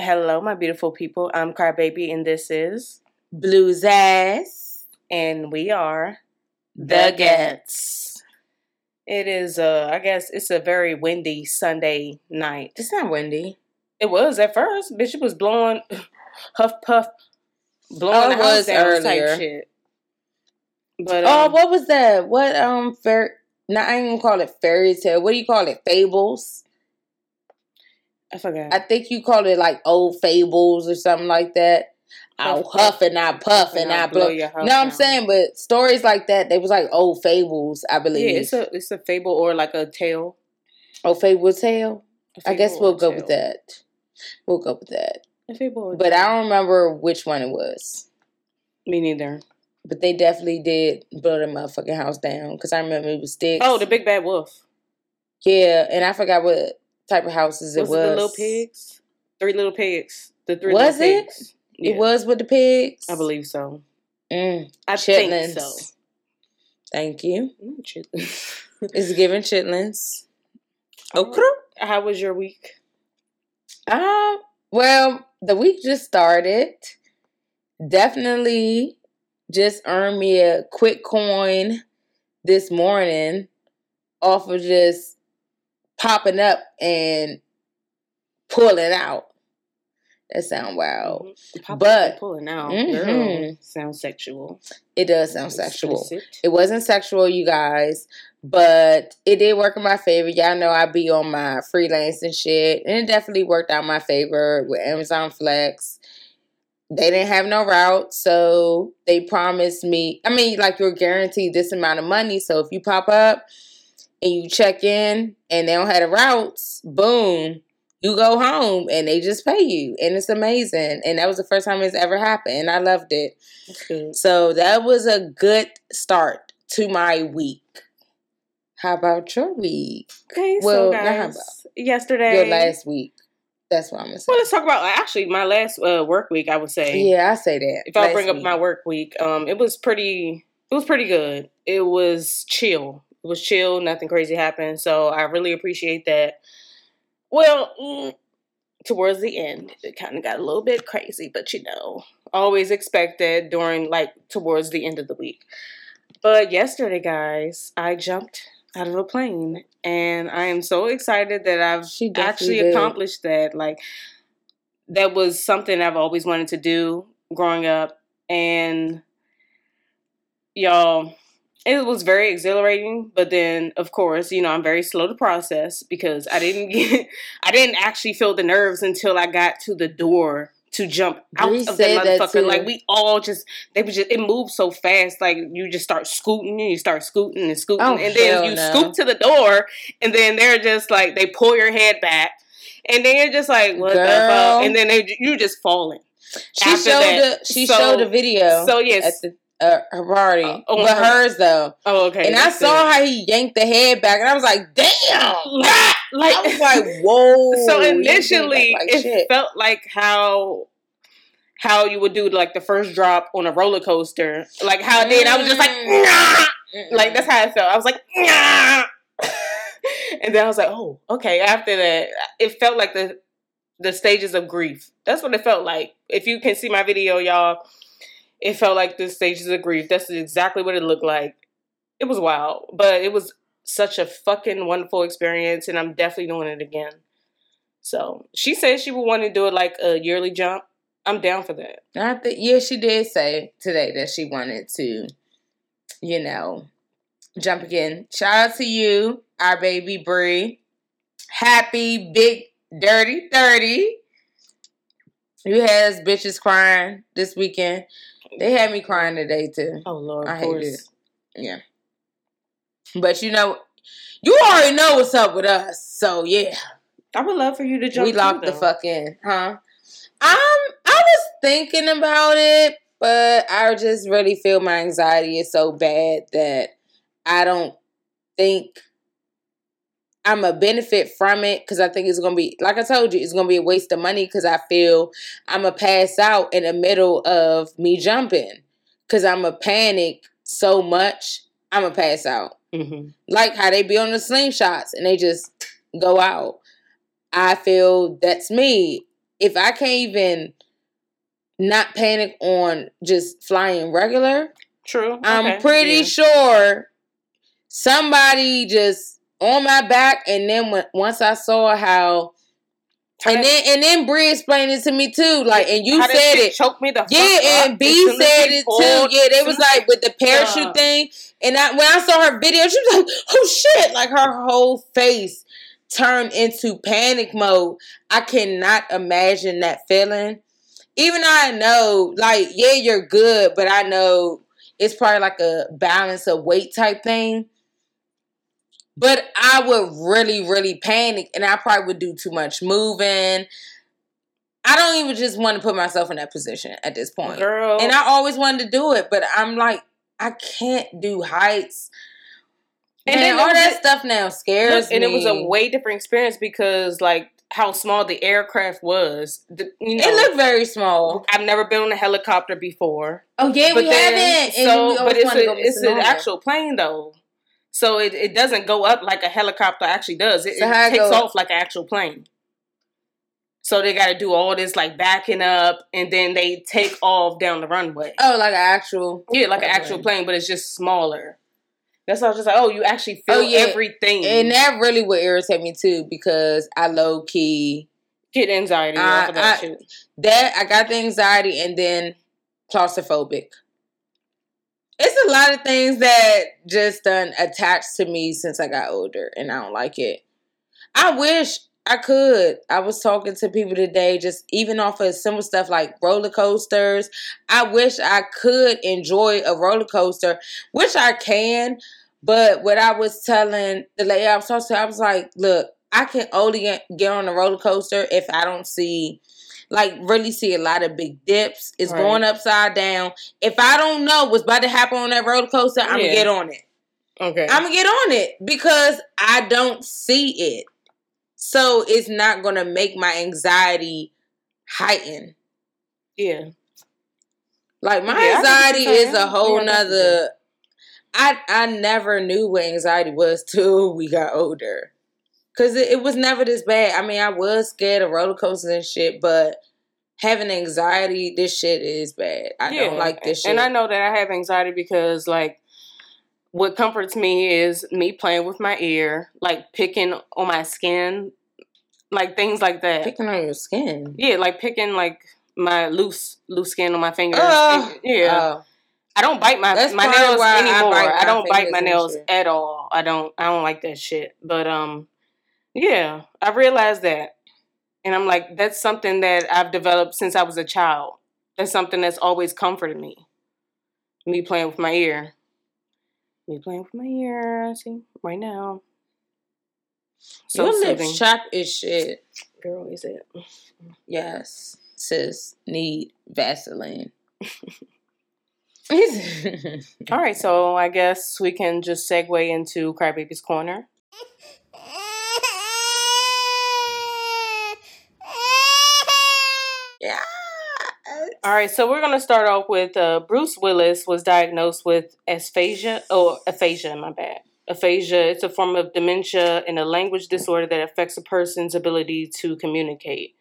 Hello, my beautiful people. I'm Crybaby, and this is Blu Zaas. and we are The Ghettz. It is, uh, I guess, it's a very windy Sunday night. It's not windy. It was at first, bitch. It was blowing, huff puff, blowing Oh, the it house was down earlier. type shit. But oh, um, what was that? What um fair? I ain't gonna call it fairy tale. What do you call it? Fables. I forgot. I think you called it like old fables or something like that. I'll Huff, and I puff and I blow. your house No, I'm saying, but stories like that, they was like old fables, I believe. yeah, it's a it's a fable or like a tale. oh, fable tale. I guess we'll go tale. with that. We'll go with that. A fable, But. I don't remember which one it was. Me neither. But they definitely did blow the motherfucking house down because I remember it was sticks. Oh, the big bad wolf. yeah, and I forgot what type of houses it was, was. it the little pigs? Three little pigs. The three Was little it? pigs. It Yeah, was with the pigs. I believe so. Mm, I chitlins. think so. Thank you. Mm, chitlins. It's giving chitlins. Okay. How was your week? Um. Well, the week just started. Definitely, just earned me a quick coin this morning off of just popping up and pulling out. That sound wild. Mhm. But- pulling out. Mhm. Girl, sounds sexual. It does sound sexual. Explicit. It wasn't sexual, you guys, but it did work in my favor. Y'all know I be on my freelance and shit, and it definitely worked out my favor with Amazon Flex. They didn't have no route, so they promised me. I mean, like you're guaranteed this amount of money. So if you pop up and you check in and they don't have the routes, boom, you go home and they just pay you, and it's amazing. And that was the first time it's ever happened, and I loved it. Good. So that was a good start to my week. How about your week? Okay, Well, so guys, yesterday. Your last week. That's what I'm gonna say. well, let's talk about actually my last uh, work week. I would say. yeah, I say that. If I bring up my work week, um, it was pretty. It was pretty good. It was chill. It was chill. Nothing crazy happened. So I really appreciate that. Well, mm, towards the end, it kind of got a little bit crazy, but you know, always expected during like towards the end of the week. But yesterday, guys, I jumped out of a plane, and I am so excited that I've actually did. accomplished that. Like that was something I've always wanted to do growing up, and y'all, it was very exhilarating. But then, of course, you know, I'm very slow to process because I didn't get, I didn't actually feel the nerves until I got to the door to jump out of the motherfucker. Like we all just, they was just, it moved so fast. Like you just start scooting, and you start scooting and scooting, Oh, and then you no. scoot to the door, and then they're just like they pull your head back, and then you're just like, what the fuck? And then they you just falling. She after showed that, the she so- showed a video So yes, the uh, her party, Uh, oh, but her- hers though. oh okay. and I saw how he yanked the head back, and I was like, "Damn!" like, like I was like, "Whoa!" so initially like it shit. felt like how how you would do like the first drop on a roller coaster like how it did i was just like nah! like that's how it felt i was like nah! and then i was like oh okay after that it felt like the the stages of grief that's what it felt like if you can see my video y'all it felt like the stages of grief that's exactly what it looked like it was wild but it was such a fucking wonderful experience and i'm definitely doing it again so she said she would want to do it like a yearly jump i'm down for that I think yeah, she did say today that she wanted to, you know, jump again. Shout out to you, our baby Bree. Happy big dirty thirty. You had us bitches crying this weekend. They had me crying today too. oh lord I hate it. Yeah. But you know, you already know what's up with us. So yeah. i would love for you to jump we locked the fuck in, huh? Um, I was thinking about it, but I just really feel my anxiety is so bad that I don't think I'm a benefit from it because I think it's gonna be like I told you, it's gonna be a waste of money because I feel I'm a pass out in the middle of me jumping because I'm a panic so much. I'm a pass out Mhm. like how they be on the slingshots and they just go out. I feel that's me. if I can't even not panic on just flying regular, True. I'm Okay, pretty yeah. sure somebody just on my back. And then when, once I saw how, How and then and then Bree explained it to me too. Like, and you said it. Choked me the Yeah, and B said it too. Yeah, they was like with the parachute Yeah. thing. And I when I saw her video, she was like, "Oh shit!" Like her whole face turned into panic mode. I cannot imagine that feeling. Even though I know, like, yeah, you're good, but I know it's probably like a balance of weight type thing. But I would really, really panic, and I probably would do too much moving. I don't even just want to put myself in that position at this point. girl. And I always wanted to do it, but I'm like, I can't do heights. And And then all that was- stuff now scares Look, and it was a way different experience because like how small the aircraft was. The, you know, It looked very small. I've never been on a helicopter before. Oh yeah, but we then, haven't. And so we but it's a, it's an actual plane though. So it, it doesn't go up like a helicopter actually does. It, So it takes off like an actual plane. So they got to do all this like backing up, and then they take off down the runway. Oh, like an actual. Yeah, like an actual plane, but it's just smaller. That's why I was just like, oh, you actually feel Oh, yeah. everything. And that really would irritate me too because I low key get anxiety I- I- that I got the anxiety and then claustrophobic. It's a lot of things that just done attached to me since I got older, and I don't like it. I wish I could. I was talking to people today, just even off of simple stuff like roller coasters. I wish I could enjoy a roller coaster, which I can. But what I was telling the lady I was talking to, I was like, look, I can only get, on a roller coaster if I don't see, like, really see a lot of big dips. It's Right. going upside down. If I don't know what's about to happen on that roller coaster, I'm Yeah. gonna get on it. Okay. I'm gonna get on it because I don't see it. So it's not gonna make my anxiety heighten. yeah. Like my Yeah, I get what anxiety is a whole Yeah, nother I I never knew what anxiety was till we got older. Cause it, it was never this bad. I mean, I was scared of roller coasters and shit, but having anxiety, this shit is bad. I don't like this shit. And I know that I have anxiety because like what comforts me is me playing with my ear, like picking on my skin, like things like that. picking on your skin. yeah, like picking like my loose loose skin on my fingers. Oh. And- yeah. Oh. I don't bite my That's my nails why I anymore. bite I, don't bite my nails at all. I don't I don't like that shit. But um yeah, I realized that. And I'm like, that's something that I've developed since I was a child. That's something that's always comforted me. Me playing with my ear. Me playing with my ear. See, right now. So your soothing. lips chapped as shit. Girl, is it? Yes, sis, need Vaseline. All right, so I guess we can just segue into Crybaby's Corner. All right, so we're gonna start off with uh, Bruce Willis was diagnosed with aphasia or aphasia. My bad. Aphasia. It's a form of dementia and a language disorder that affects a person's ability to communicate.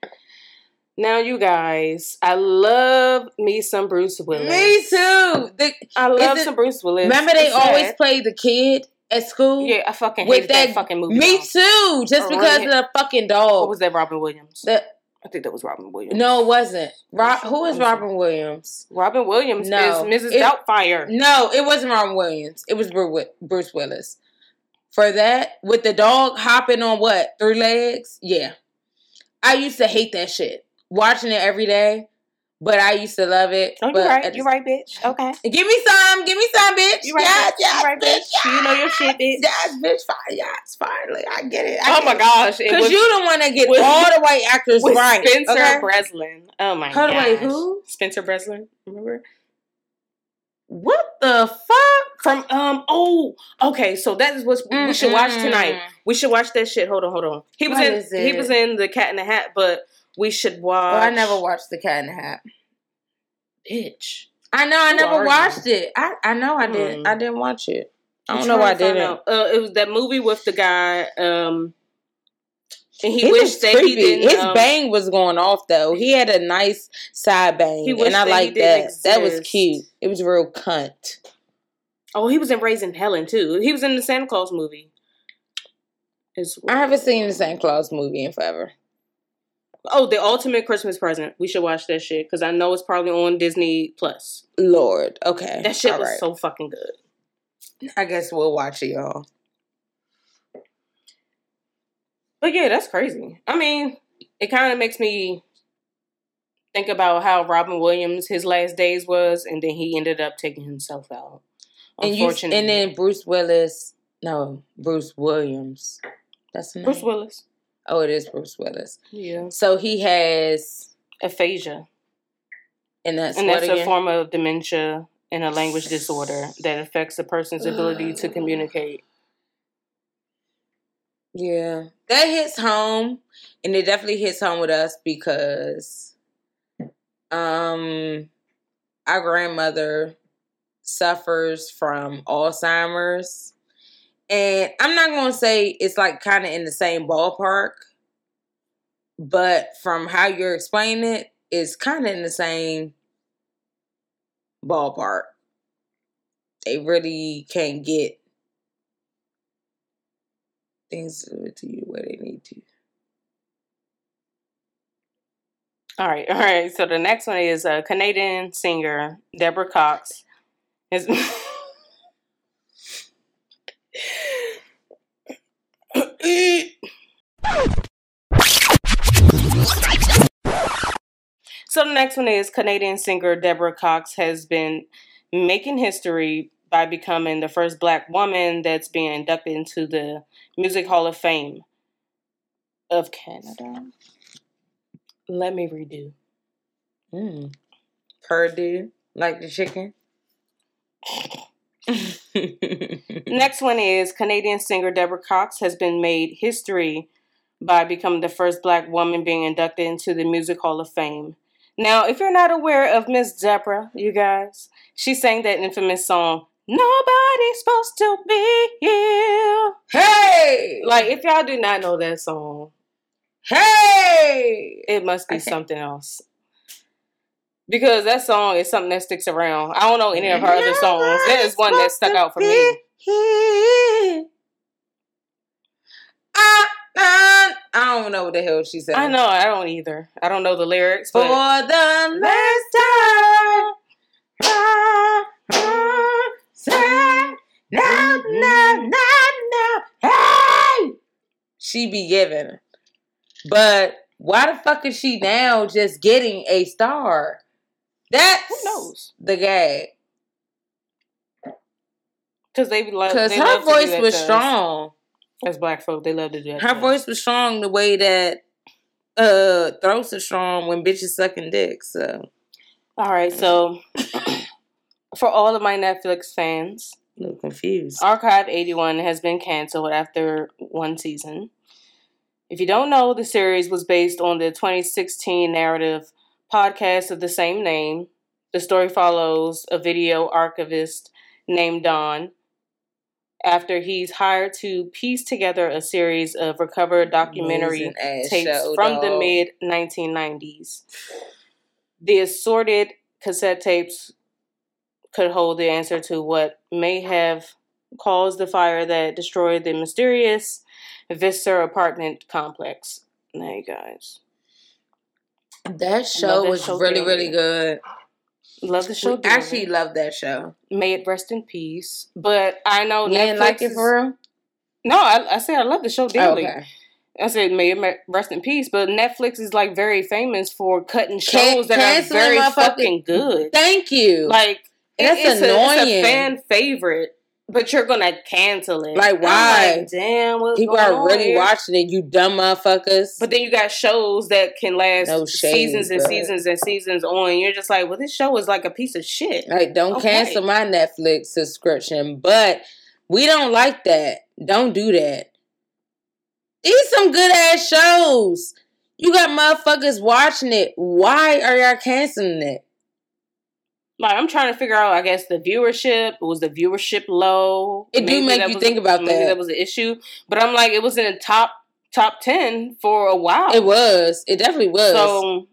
Now, you guys, I love me some Bruce Willis. Me too. The, I love it- some Bruce Willis. remember, they It's always sad. play the kid at school. Yeah, I fucking with that, that- fucking movie. Me too. Just Oh, because of the fucking dog. What was that? Robin Williams. The- I think that was Robin Williams. no, it wasn't. Rob, who is Let me see. Robin Williams? Robin Williams No, is Mrs. it- Doubtfire. No, it wasn't Robin Williams. It was Bruce Willis. For that, with the dog hopping on what three legs? Yeah, I used to hate that shit. Watching it every day, but I used to love it. Oh, you're right. just- You're right, bitch. Okay. Give me some. Give me some, bitch. You right, yes, bitch. yes, You right, bitch. bitch. You know your shit, bitch. Yes, bitch. Fine. Yes, finally. I get it. I Oh my get it. gosh. Because you don't want to get with- all the white actors right. Spencer okay? Breslin. Oh my god. wait, who? Spencer Breslin. Remember? What the fuck? From um oh okay so that is what we should watch tonight. We should watch that shit. Hold on, hold on. He was What in he was in the Cat in the Hat, but we should watch. Oh, I never watched The Cat in the Hat. Bitch. I know. I Who never watched it. I I know I didn't. Hmm. I didn't watch it. I don't know why I trying to find didn't. Uh, it was that movie with the guy. Um, And he He wished that he creepy. didn't. His um, bang was going off though. He had a nice side bang, He and I like that. That was cute. It was real cunt. Oh, he was in Raising Helen too. He was in the Santa Claus movie. I haven't seen the Santa Claus movie in forever. Oh, the ultimate Christmas present. We should watch that shit because I know it's probably on Disney Plus. Lord, okay, That shit all was right. so fucking good. I guess we'll watch it, y'all. But yeah, that's crazy. I mean, it kind of makes me think about how Robin Williams his last days was, and then he ended up taking himself out. And you, Unfortunately, and then Bruce Willis. No, Bruce Williams. That's the name. Bruce Willis. Oh, it is Bruce Willis. Yeah, So he has, aphasia, and that's and that's a form of dementia and a language disorder that affects a person's ability to communicate. Yeah, that hits home, and it definitely hits home with us because, um, our grandmother suffers from Alzheimer's, and I'm not gonna say it's like kind of in the same ballpark, but from how you're explaining it, it's kind of in the same ballpark. They really can't get things to you where they need to. All right, all right. So the next one is a Canadian singer, Deborah Cox. Is so the next one is Canadian singer Deborah Cox has been making history by becoming the first black woman that's being inducted into the Music Hall of Fame of Canada. Let me redo. Mm. Perdue, like the chicken. Next one is Canadian singer Deborah Cox has been made history by becoming the first black woman being inducted into the Music Hall of Fame. Now, if you're not aware of Miss Deborah, you guys, she sang that infamous song, Nobody's Supposed to Be Here. hey, Like, if y'all do not know that song, hey, it must be Okay. something else. Because that song is something that sticks around. I don't know any of her other songs. That is one that stuck out for me. Ah, ah, I don't know what the hell she said. I know, I don't either. I don't know the lyrics, For the last time, say, no, no, no, no, hey! She be giving. But why the fuck is she now just getting a star? That's who knows? the gag. Because they love. Because her voice was strong. As black folk, they love to do that. Her voice was strong the way that uh throats are strong when bitches sucking dick. So All right, so for all of my Netflix fans, a little confused. Archive 81 has been canceled after one season. If you don't know, the series was based on the 2016 narrative podcast of the same name. The story follows a video archivist named Don after he's hired to piece together a series of recovered documentary tapes from the mid 1990s. The assorted cassette tapes could hold the answer to what may have caused the fire that destroyed the mysterious Vista apartment complex. Now, you guys. That show that was show really, really good. Love the show. We actually love that show. may it rest in peace. But I know You Netflix didn't like it for real? No, I, I said I love the show Oh, dearly. okay. I said may it rest in peace. But Netflix is like very famous for cutting Can- shows that are very fucking good. Thank you. Like it- it's, a, it's a fan favorite, but you're gonna cancel it. Like, why? like, Damn, what's People going are really watching it, you dumb motherfuckers. But then you got shows that can last No shade, seasons and but- seasons and seasons on. You're just like, well, this show is like a piece of shit. Like, don't Okay. cancel my Netflix subscription. But we don't like that. Don't do that. These some good ass shows. You got motherfuckers watching it. Why are y'all canceling it? Like I'm trying to figure out. I guess the viewership was the viewership low. It do make you was- think about maybe that. That was an issue, but I'm like, it was in the top top ten for a while. It was. It definitely was. So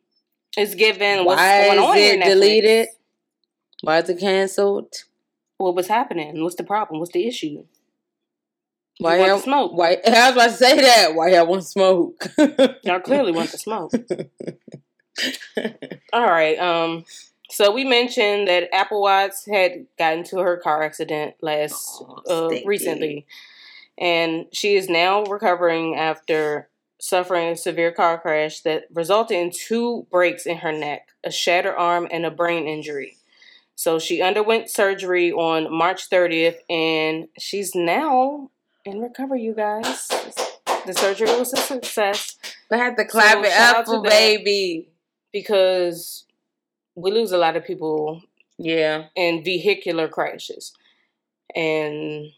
it's given what's Why going is on it deleted? Why is it canceled? What was happening? What's the problem? What's the issue? Why You want smoke? Why I was about to say that. Why y'all want smoke? Y'all clearly want to smoke. All right. Um. So we mentioned that Apple Watts had gotten into her car accident last Oh, uh, recently, and she is now recovering after suffering a severe car crash that resulted in two breaks in her neck, a shattered arm, and a brain injury. So she underwent surgery on March 30th, and she's now in recovery. You guys, the surgery was a success I had to clap So, it up for baby. because we lose a lot of people Yeah. in vehicular crashes. And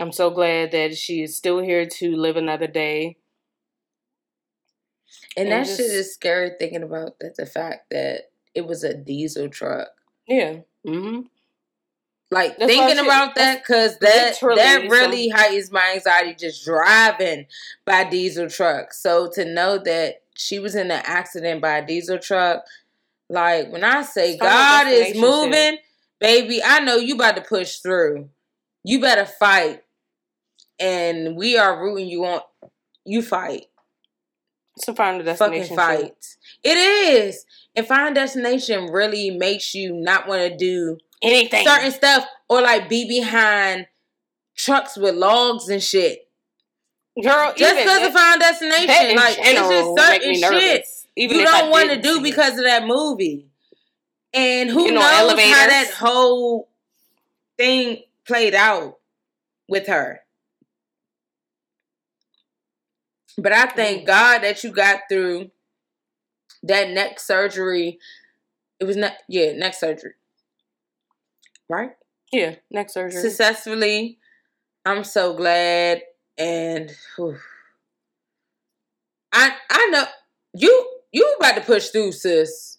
I'm so glad that she is still here to live another day. And And that just- shit is scary thinking about that the fact that it was a diesel truck. Yeah. hmm Like That's thinking about that because that that really heightens my anxiety just driving by diesel trucks. So to know that she was in an accident by a diesel truck, like when I say Final God is moving, baby, I know you about to push through. You better fight, and we are rooting you on. You fight. It's a final destination. fucking fight. It is. And Final Destination really makes you not want to do Anything. certain stuff or like be behind trucks with logs and shit. Girl, Just because of Final Destination, in like it's just certain shit. Even you don't want to do because of that movie. And who You know, knows how that whole thing played out with her. But I thank. God that you got through that neck surgery. It was not, yeah, neck surgery. Right? Yeah, next surgery. Successfully. I'm so glad. And whew. I I know you you about to push through, sis.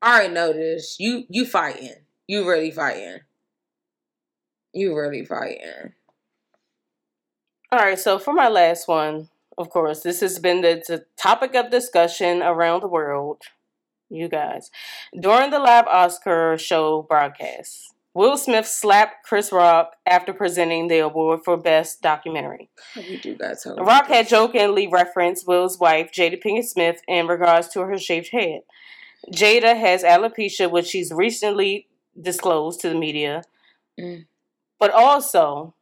I already know this. You you fighting. You really fighting. You really fighting. All right, so for my last one, of course, this has been the, the topic of discussion around the world. You guys. During the live Oscar show broadcast, Will Smith slapped Chris Rock after presenting the award for Best Documentary. We do to Rock had jokingly referenced Will's wife, Jada Pinkett Smith, in regards to her shaved head. Jada has alopecia, which she's recently disclosed to the media. Mm. But also,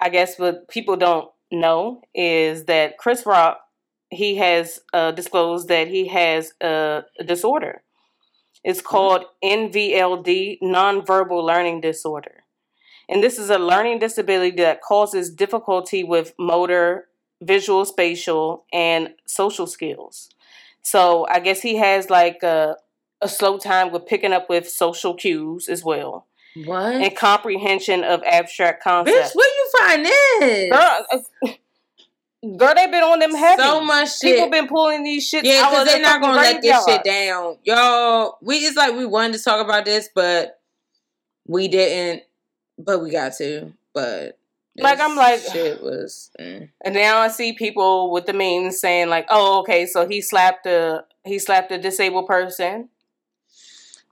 I guess what people don't know is that Chris Rock, he has uh, disclosed that he has a disorder. It's called NVLD, nonverbal learning disorder. And this is a learning disability that causes difficulty with motor, visual, spatial, and social skills. So I guess he has like a, a slow time with picking up with social cues as well What? and comprehension of abstract concepts. Bitch, where you find this? Girl, girl, they been on them heavy. so much shit. People been pulling these shit. Yeah, because they're not gonna let this shit down. Y'all, we it's like we wanted to talk about this, but we didn't. But we got to. But Like, I'm like- shit was. mm. And now I see people with the memes saying like, "Oh, okay, so he slapped a he slapped a disabled person."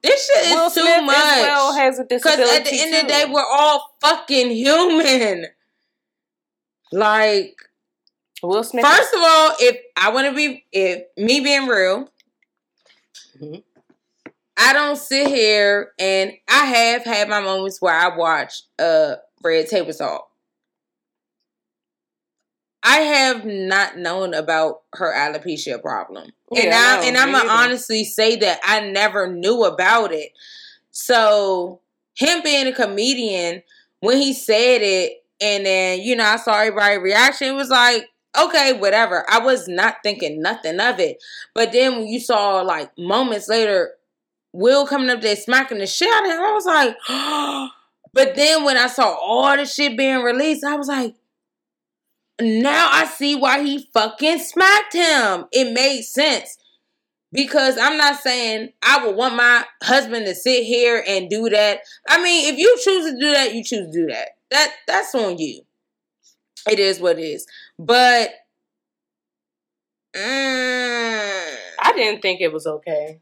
This shit is Will too Smith much. well has a Because disability. at the end of the day, we're all fucking human. Like, Will Smith. first of all, if I want to be, if me being real, Mhm. I don't sit here and I have had my moments where I watch uh Red Table Talk. I have not known about her alopecia problem. and Yeah, I no, and I'm gonna honestly say that I never knew about it. So him being a comedian, when he said it, and then you know I saw everybody's reaction, it was like, okay, whatever. I was not thinking nothing of it. But then when you saw like moments later, Will coming up there smacking the shit out of him, I was like, but then when I saw all the shit being released, I was like, now I see why he fucking smacked him. It made sense. Because I'm not saying I would want my husband to sit here and do that. I mean, if you choose to do that, you choose to do that. That that's on you. It is what it is. But Mm. I didn't think it was okay.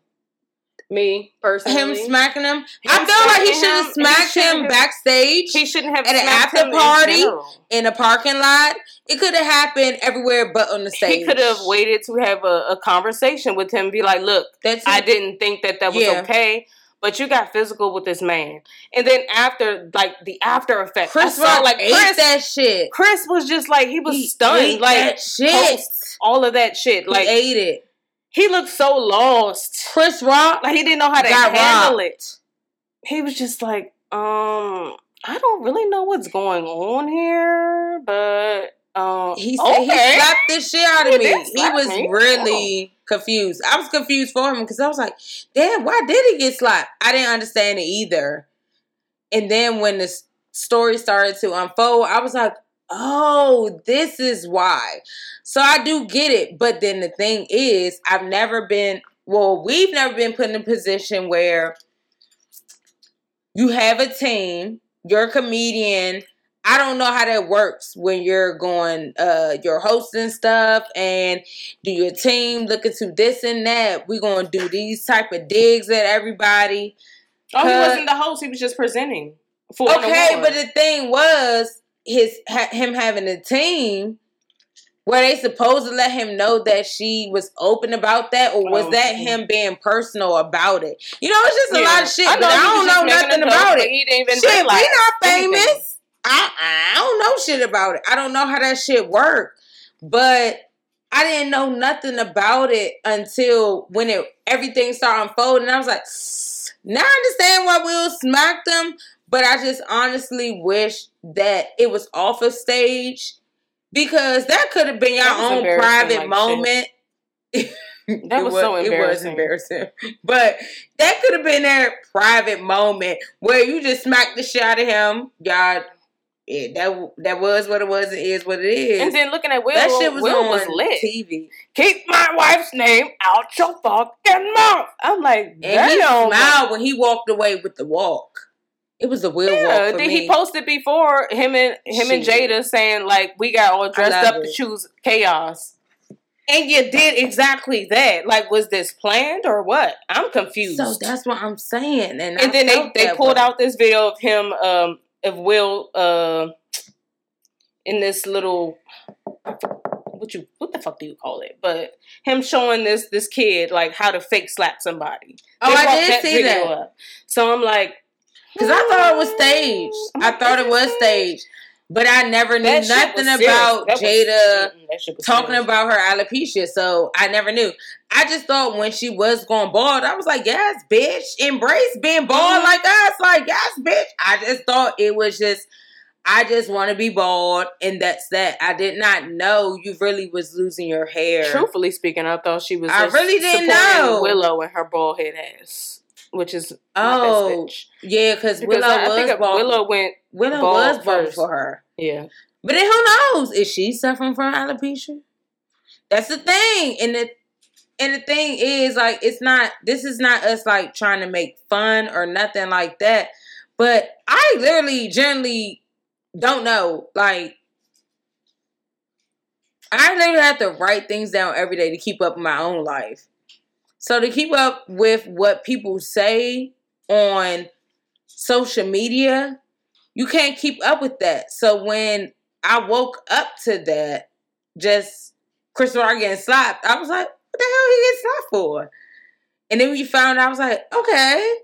Me personally, Him smacking him. Him I feel like he should have smacked him have- backstage he shouldn't have At an after him in party? in a parking lot. It could have happened everywhere but on the stage. He could have waited to have a, a conversation with him. Be like, look, That's I it. didn't think that that was Yeah. okay. But you got physical with this man, and then after, like the after effect, Chris saw Rock like ate Chris. that shit. Chris was just like he was He stunned, like that shit. all of that shit. He Like ate it. he looked so lost, Chris Rock like he didn't know how to handle robbed. it. He was just like, um, I don't really know what's going on here, but um, He said he slapped the shit out of He me. He was me. really confused. I was confused for him because I was like, damn, why did he get slapped? I didn't understand it either. And then when the story started to unfold, I was like, oh, this is why. So I do get it. But then the thing is, I've never been, well, we've never been put in a position where you have a team, you're a comedian. I don't know how that works when you're going, uh, you're hosting stuff and do your team looking to this and that. We're gonna do these type of digs at everybody. Oh, he wasn't the host; he was just presenting. For Okay, but the thing was his ha- him having a team. Were they supposed to let him know that she was open about that, or was Oh, that him being personal about it? You know, it's just a Yeah. lot of shit, but know I don't know nothing about it. He didn't even Shit, we not anything. I I don't know shit about it. I don't know how that shit worked, but I didn't know nothing about it until when it everything started unfolding. I was like, now I understand why Will smacked him, but I just honestly wish that it was off a stage because that could have been your own private like moment. That It was so embarrassing. It was embarrassing. embarrassing. But that could have been their private moment where you just smacked the shit out of him. God, yeah, that that was what it was. It is what it is. And then looking at Will, that shit was Will on was lit. TV. Keep my wife's name out your fucking mouth. I'm like, And he smiled when he walked away with the walk. It was a Will Yeah, walk for he posted before him and him and Jada saying like we got all dressed up to choose chaos. And you did exactly that. Like, was this planned or what? I'm confused. so that's what I'm saying. And, and then they, they pulled way. out this video of him um of Will uh in this little what you what the fuck do you call it? But him showing this this kid like how to fake slap somebody. Oh, They I did see that. up. So I'm like Because I thought it was staged. I thought it was staged. But I never knew That nothing about Jada mm, that shit was talking serious. about her alopecia, so I never knew. I just thought when she was going bald, I was like, yes, bitch, embrace being bald Mhm. like us. Like, yes, bitch. I just thought it was just, I just want to be bald, and that's that. I did not know you really was losing your hair. Truthfully speaking, I thought she was. I really didn't know. Willow and her bald head ass, which is Oh, not that bitch. Yeah, because Because Willow I, I was think bald. Willow went. Willow was first. for her. Yeah, But then who knows? Is she suffering from alopecia? That's the thing. And the and the thing is, like, it's not this is not us like trying to make fun or nothing like that. But I literally generally don't know. Like I literally have to write things down every day to keep up my own life. So to keep up with what people say on social media, you can't keep up with that. So when I woke up to that, just Chris Rock getting slapped, I was like, what the hell he get slapped for? And then we found out, I was like, okay.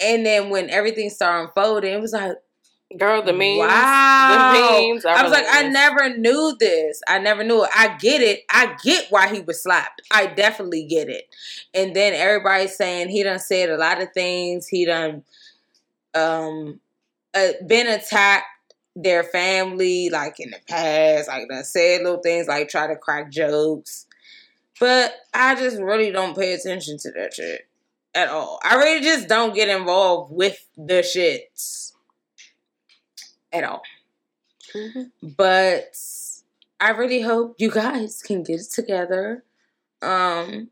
And then when everything started unfolding, it was like, girl, the memes. wow. The memes. I was like, I never knew this. I never knew it. I get it. I get why he was slapped. I definitely get it. And then everybody's saying he done said a lot of things. He done um uh, been attacked their family like in the past. Like done said little things like try to crack jokes. But I just really don't pay attention to that shit at all. I really just don't get involved with the shits at all. Mhm. But I really hope you guys can get it together. Um,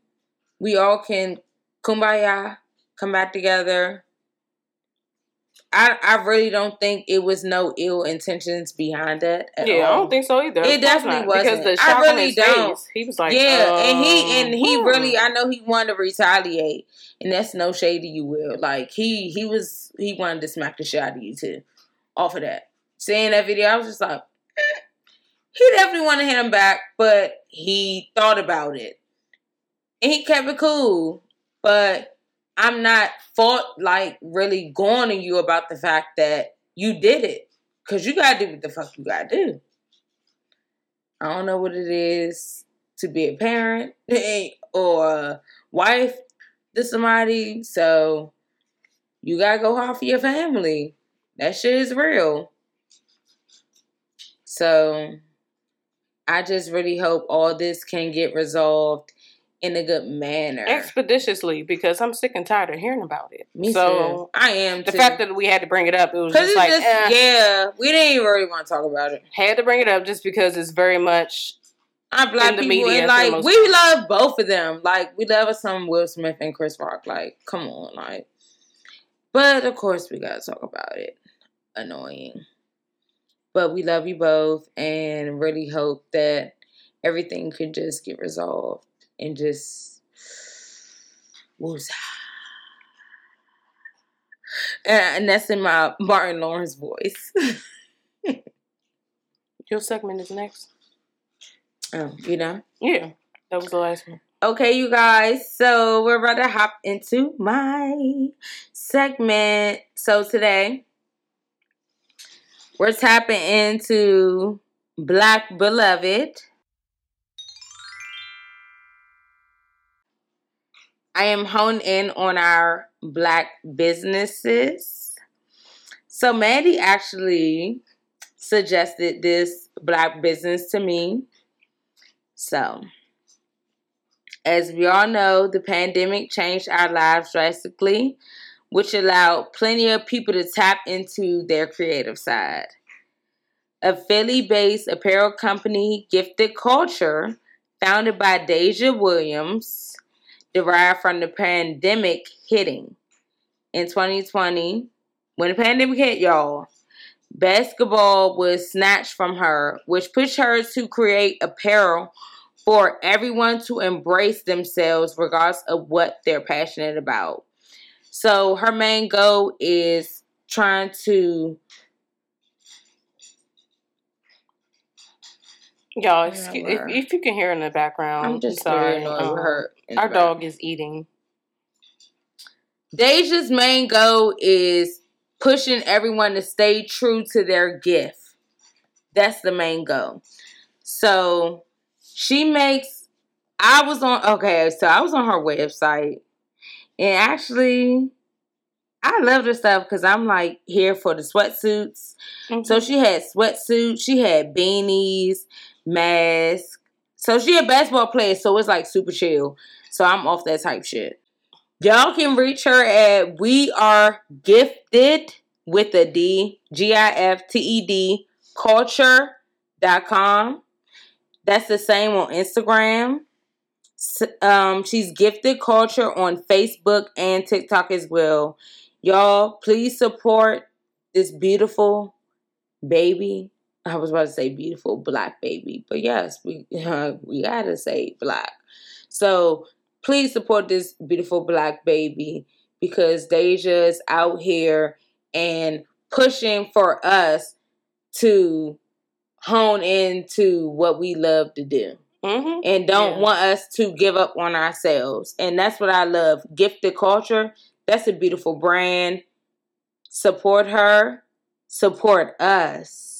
we all can kumbaya, come back together. I, I really don't think it was no ill intentions behind that. yeah, all. I don't think so either. It definitely wasn't. Because the shock I really don't. Face, he was like, yeah, uh, and he and he hmm. really, I know he wanted to retaliate, and that's no shade to you, Will. Like he he was he wanted to smack the shit out of you too, off of that. Seeing that video, I was just like, eh. he definitely wanted to hit him back, but he thought about it, and he kept it cool, but I'm not fault like really going to you about the fact that you did it. Cause you gotta do what the fuck you gotta do. I don't know what it is to be a parent or a wife to somebody. So you gotta go hard for your family. That shit is real. So I just really hope all this can get resolved in a good manner. Expeditiously, because I'm sick and tired of hearing about it. Me so too. I am. The fact that we had to bring it up, it was just like, just, eh. yeah, we didn't even really want to talk about it. Had to bring it up just because it's very much. I black people, media like we love both of them. Like we love some Will Smith and Chris Rock. Like, come on, like. But of course, we gotta talk about it. Annoying. But we love you both, and really hope that everything could just get resolved and just woosah. And that's in my Martin Lawrence voice. Your segment is next. Oh, you know? Yeah, that was the last one. Okay, you guys. So we're about to hop into my segment. So today we're tapping into Black Beloved. I am honed in on our black businesses. So Mandy actually suggested this black business to me. So, as we all know, the pandemic changed our lives drastically, which allowed plenty of people to tap into their creative side. A Philly based apparel company, Gifted Culture, founded by Deja Williams, derived from the pandemic hitting in 2020. When the pandemic hit, y'all, basketball was snatched from her, which pushed her to create apparel for everyone to embrace themselves, regardless of what they're passionate about. So her main goal is trying to Y'all, excuse, if, if, you can hear in the background, I'm just sorry. Um, her our dog is eating. Deja's main goal is pushing everyone to stay true to their gift. That's the main goal. So she makes. I was on okay, so I was on her website, and actually, I love her stuff because I'm like here for the sweatsuits. Mm-hmm. So she had sweatsuits, she had beanies, mask. So she a basketball player, so it's like super chill. So I'm off that type shit. Y'all can reach her at We Are Gifted with a D, G I F T E D, culture.com. That's the same on Instagram. Um, she's Gifted Culture on Facebook and TikTok as well. Y'all, please support this beautiful baby I was about to say beautiful black baby, but yes, we uh, we gotta say black. So please support this beautiful black baby because Deja is out here and pushing for us to hone into what we love to do. Mm-hmm. And don't yeah. want us to give up on ourselves. And that's what I love. Gifted culture. That's a beautiful brand. Support her. Support us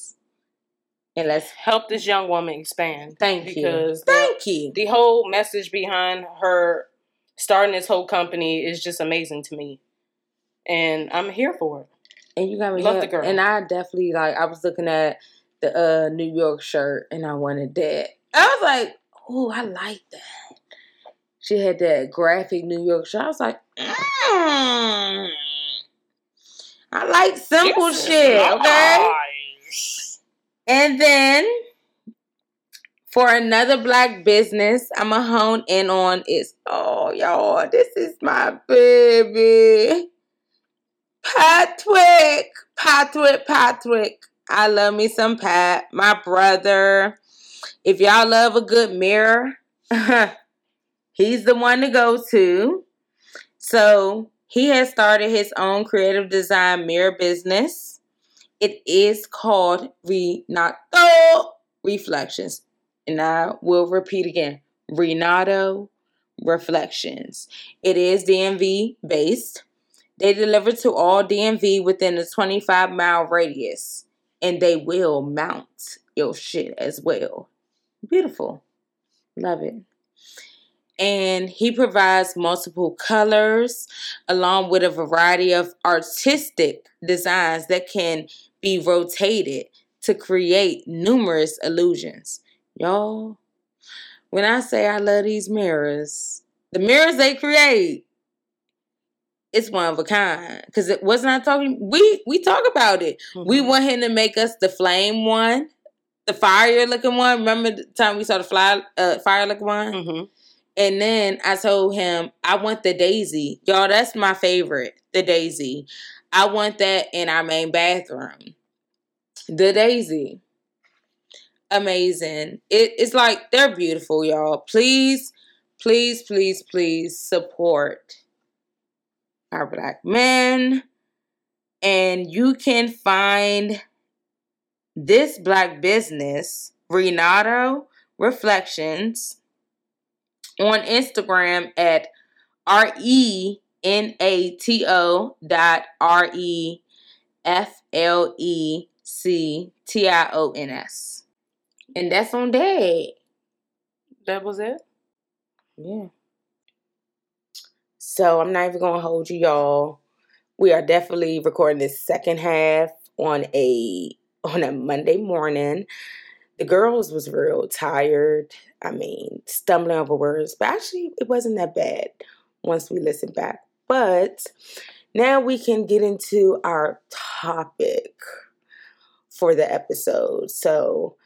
and let's help this young woman expand. Thank because you. Because thank you. The whole message behind her starting this whole company is just amazing to me, and I'm here for it. And you got me love the girl. And I definitely like. I was looking at the uh, New York shirt, and I wanted that. I was like, oh, I like that. She had that graphic New York shirt. I was like, mm. I like simple shit. Okay. And then for another black business, I'm a hone in on is oh y'all, this is my baby. Patrick, Patrick, Patrick. I love me some Pat, my brother. If y'all love a good mirror, he's the one to go to. So he has started his own creative design mirror business. It is called Renato Reflections. And I will repeat again Renato Reflections. It is DMV based. They deliver to all DMV within a 25 mile radius. And they will mount your shit as well. Beautiful. Love it. And he provides multiple colors along with a variety of artistic designs that can be rotated to create numerous illusions. Y'all, when I say I love these mirrors, the mirrors they create, it's one of a kind. Cause it wasn't I talking we we talk about it. Mm-hmm. We want him to make us the flame one, the fire looking one. Remember the time we saw the fly uh, fire looking one? Mm-hmm. And then I told him I want the daisy. Y'all, that's my favorite. The daisy. I want that in our main bathroom. The daisy amazing. It, it's like they're beautiful, y'all. Please, please, please, please support our black men. And you can find this black business, Renato Reflections, on Instagram at R E N A T O dot R E F L E C T I O N S. And that's on dad. That was it? Yeah. So I'm not even gonna hold you y'all. We are definitely recording this second half on a on a Monday morning. The girls was real tired. I mean, stumbling over words, but actually it wasn't that bad once we listened back. But now we can get into our topic for the episode. So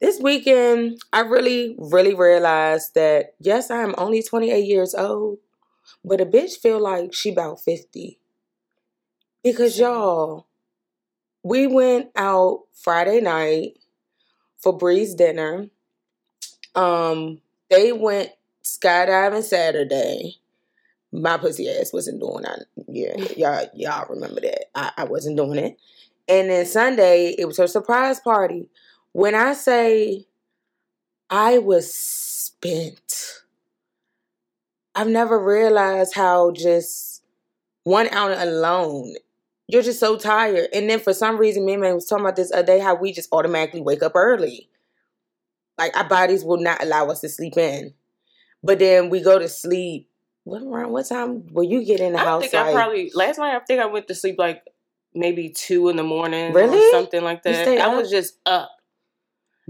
this weekend, I really, really realized that yes, I am only 28 years old, but a bitch feel like she about 50. Because y'all, we went out Friday night for Bree's dinner. Um, they went skydiving Saturday. My pussy ass wasn't doing that. Yeah, y'all, y'all remember that. I, I wasn't doing it. And then Sunday, it was her surprise party. When I say I was spent, I've never realized how just one hour alone, you're just so tired. And then for some reason, me and man was talking about this other day how we just automatically wake up early. Like our bodies will not allow us to sleep in. But then we go to sleep. What around what time will you get in the I house? I think like, I probably last night I think I went to sleep like maybe two in the morning really? or something like that. I up? was just up.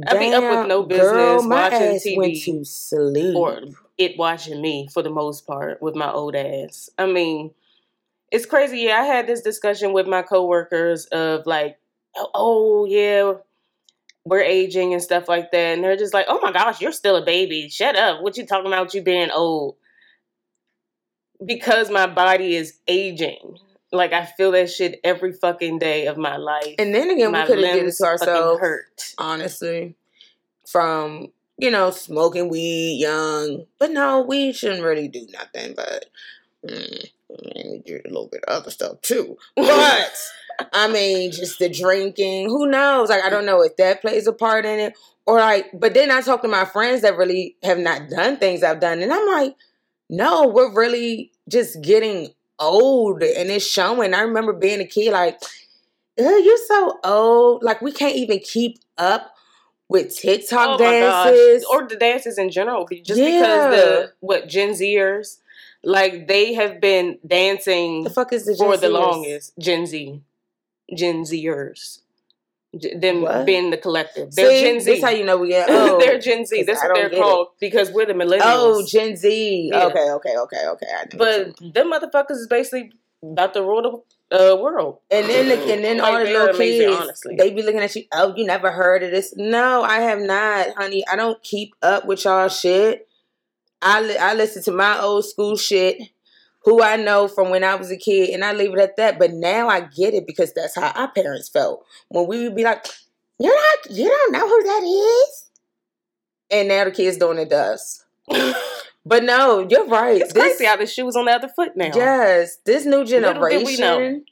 I'd be up with no business girl, watching TV went to sleep. or it watching me for the most part with my old ass. I mean, it's crazy. Yeah, I had this discussion with my coworkers of like, oh, oh yeah, we're aging and stuff like that, and they're just like, oh my gosh, you're still a baby. Shut up. What you talking about? You being old? Because my body is aging. Like I feel that shit every fucking day of my life. And then again, my we could have did it to ourselves. Hurt. Honestly, from you know smoking weed young, but no, we shouldn't really do nothing. But mm, do a little bit of other stuff too. But I mean, just the drinking. Who knows? Like I don't know if that plays a part in it, or like. But then I talk to my friends that really have not done things I've done, and I'm like, no, we're really just getting old and it's showing. I remember being a kid like, you're so old. Like we can't even keep up with TikTok oh dances or the dances in general. Just yeah. because the what Gen Zers like they have been dancing. The fuck is the for the longest Gen Z, Gen Zers. Them what? being the collective, they're See, Gen Z. That's how you know we get. Oh, they're Gen Z. That's what they're called it. because we're the millennials. Oh, Gen Z. Yeah. Okay, okay, okay, okay. but them motherfuckers is basically about to rule the uh, world. And then, the, and then like, all the little amazing, kids, honestly. they be looking at you. Oh, you never heard of this? No, I have not, honey. I don't keep up with y'all shit. I li- I listen to my old school shit who I know from when I was a kid, and I leave it at that. But now I get it because that's how our parents felt when we would be like, "You're not, you don't know who that is," and now the kids doing it to us. But no, you're right. It's crazy how the shoe was on the other foot now. Yes, this new Little we know. generation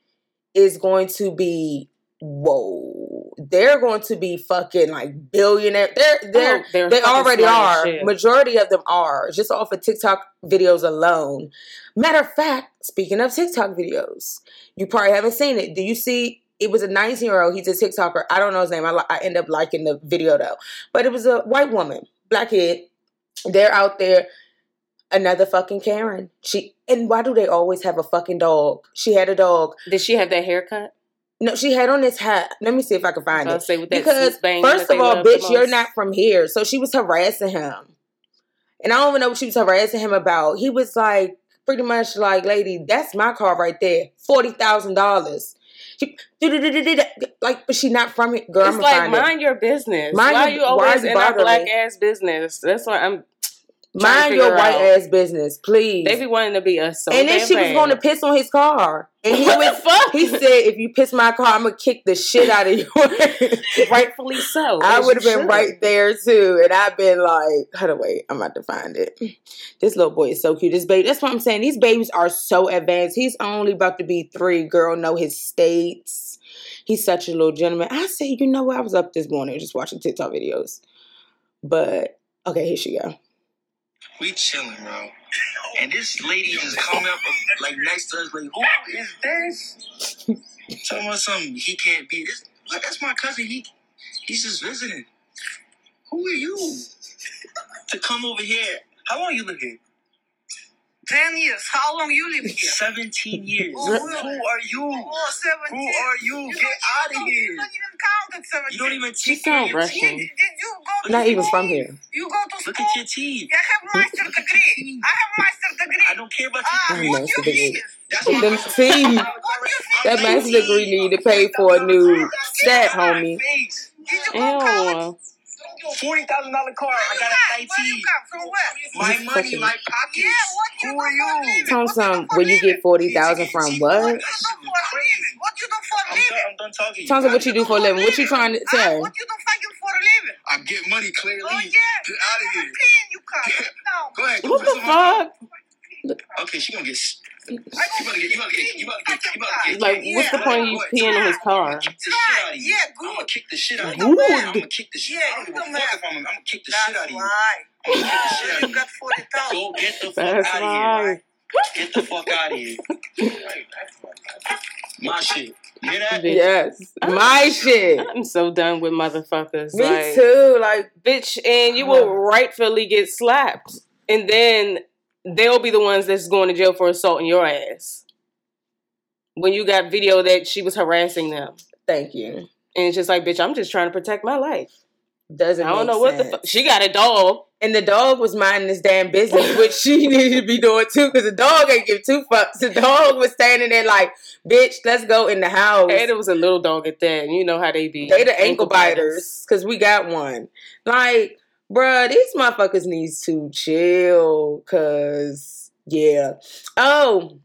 is going to be whoa. They're going to be fucking like billionaire. They're they're Oh, they're they already are. Majority of them are just off of TikTok videos alone. Matter of fact, speaking of TikTok videos, you probably haven't seen it. Do you see? It was a 19 year old. He's a TikToker. I don't know his name. I, I end up liking the video though. But it was a white woman, black kid. They're out there. Another fucking Karen. She and why do they always have a fucking dog? She had a dog. Did she have that haircut? No, she had on this hat. Let me see if I can find I'll it. say with that Because first of all, bitch, you're not from here. So she was harassing him. And I don't even know what she was harassing him about. He was like, pretty much like, lady, that's my car right there. Forty thousand dollars. Like, but she not from here. Girl, It's I'm like gonna it. mind your business. Mind why your- you why always you in our black ass business? That's why I'm. Mind your white out. ass business, please. They be wanting to be us so and then she was going to piss on his car. And he was he said, if you piss my car, I'm gonna kick the shit out of you. rightfully so. I would have been should. right there too, and I've been like, hold on, wait, I'm about to find it. This little boy is so cute. This baby, that's what I'm saying. These babies are so advanced. He's only about to be three. Girl, know his states. He's such a little gentleman. I say, you know what? I was up this morning just watching TikTok videos, but okay, here she go. We chilling, bro. And this lady just come up like next to us, like, who is this? Talking about something he can't be. This like that's my cousin. He he's just visiting. Who are you to come over here? How long you live here? Ten years. How long you live here? Seventeen years. Oh, Who are you? Oh, 17. Who are you? You Get don't- out of here. You don't even count at 17. You don't even She take care of sound your Russian. Did, teeth. did you go to Not even school? from here. You go to Look school? at your teeth. I have master degree. I have master degree. I don't care about Ah, your teeth. what Master you degree. feel? That's Them my teeth. What you feel? That master's degree need to pay for a new set, homie. Face. Did you go college? Ew. Forty thousand dollar car. I got a Where you nineteen. From where? My money, my pockets. Yeah, what you Who are you? living? Tell him What you do some. Where you get forty thousand from? What What? you do for a living? What you do for a I'm done, I'm done talking. Tell him what you do for a living. What you trying to Huh? say? What you do fucking for a living? I get money clearly. Oh yeah. Get out of here. paying you come. No. Go ahead. go What the fuck? Okay, she gonna get. S- You about to get. You about to get. You about to get. You about to get. Like, what's the point of you peeing on his car? Kick the shit out of you. Yeah, I'm gonna kick the shit out of Good. you. I'm gonna kick the shit. Yeah, I don't give a you fuck if I'm. I'm gonna kick the shit out of you. I'm gonna kick the shit out You of you. got 40,000. Go get the fuck That's out of here. Get the fuck out of here. My shit. You hear that? Bitch. Yes, my shit. I'm so done with motherfuckers. Me like, too. Like, bitch, and you will rightfully get slapped, and then they'll be the ones that's going to jail for assaulting your ass. When you got video that she was harassing them, thank you. and it's just like, bitch, I'm just trying to protect my life. Doesn't. I don't know what the fuck. She got a dog. And the dog was minding this damn business, which she needed to be doing too, because the dog ain't give two fucks. The dog was standing there like, "Bitch, let's go in the house." And it was a little dog at that. You know how they be. They the ankle biters, because we got one. Like, bruh, these motherfuckers needs to chill, cause yeah. Oh,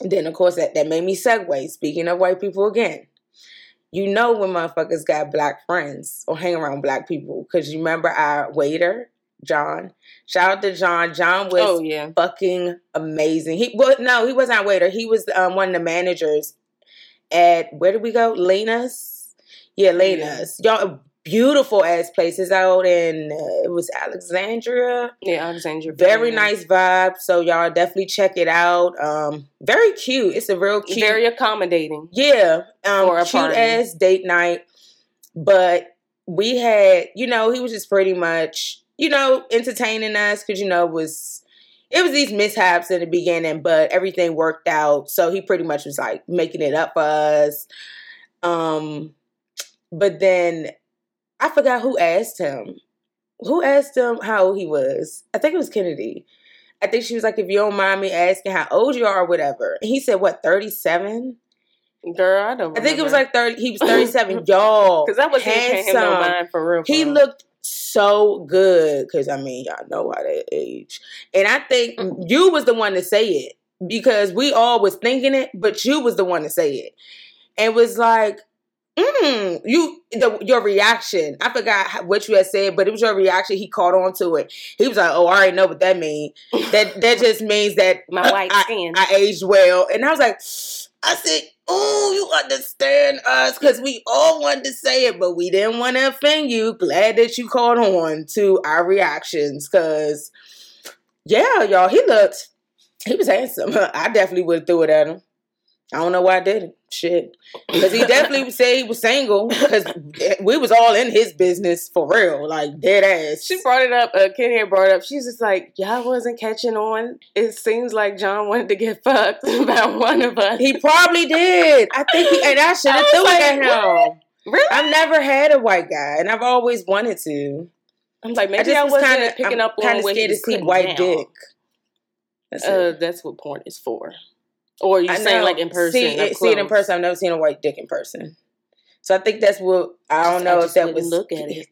then of course that that made me segue. Speaking of white people again. You know when motherfuckers got black friends or hang around black people. Cause you remember our waiter, John. Shout out to John. John was Oh yeah. fucking amazing. He well, no, he wasn't our waiter. He was um, one of the managers at where did we go? Lena's. Yeah, Lena's. Y'all beautiful ass places out in uh, it was Alexandria. Yeah, Alexandra. Very nice vibe. So y'all definitely check it out. Um, very cute. It's a real cute. Very accommodating. Yeah, um, cute party. ass date night. But we had, you know, he was just pretty much, you know, entertaining us because you know it was it was these mishaps in the beginning, but everything worked out. So he pretty much was like making it up for us. Um, but then I forgot who asked him. Who asked him how old he was? I think it was Kennedy. I think she was like, if you don't mind me asking how old you are or whatever. And he said, what, 37? Girl, I don't. I think it was like 30. He was 37. Y'all. because I paying him no handsome. mind for real. He for real. looked so good. Because, I mean, y'all know how they age. And I think Mm. you was the one to say it. because we all was thinking it, but you was the one to say it. And was like, mm, you the your reaction. I forgot what you had said, but it was your reaction. He caught on to it. He was like, "Oh, I already know what that means. That that just means that My white I, skin. I aged well." And I was like, "I said, oh, you understand us because we all wanted to say it, but we didn't want to offend you. Glad that you caught on to our reactions because, yeah, y'all, he looked, he was handsome. I definitely would have threw it at him. I don't know why I didn't. Shit, because he definitely said he was single because we was all in his business for real, like dead ass. She brought it up. Uh, Kid here brought it up. She's just like, y'all wasn't catching on. It seems like John wanted to get fucked about one of us. He probably did. I think he, and I should have I threw like, it at him. really? I've never had a white guy, and I've always wanted to. I'm like, I maybe just I, was wasn't kind of picking up on kind of scared to see white down. dick. That's Uh, that's what porn is for. Or you I saying like in person? See, it, see it in person. I've never seen a white dick in person. So I think that's what I don't I know if that was. look at it.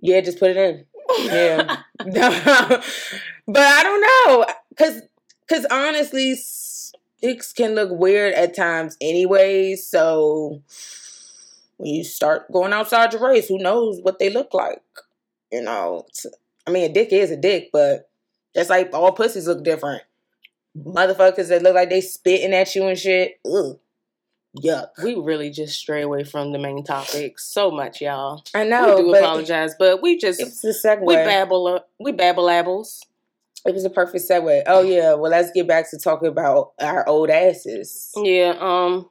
Yeah, just put it in. Yeah, but I don't know because because honestly, dicks can look weird at times, anyways. So when you start going outside your race, who knows what they look like? You know, I mean, a dick is a dick, but just like all pussies look different. Motherfuckers that look like they spitting at you and shit. Ugh. Yuck. We really just stray away from the main topic so much, y'all. I know. we do but apologize, but we just It was a segue. we babble we babble abbles. It was a perfect segue. Oh yeah. Well, let's get back to talking about our old asses. Yeah, um,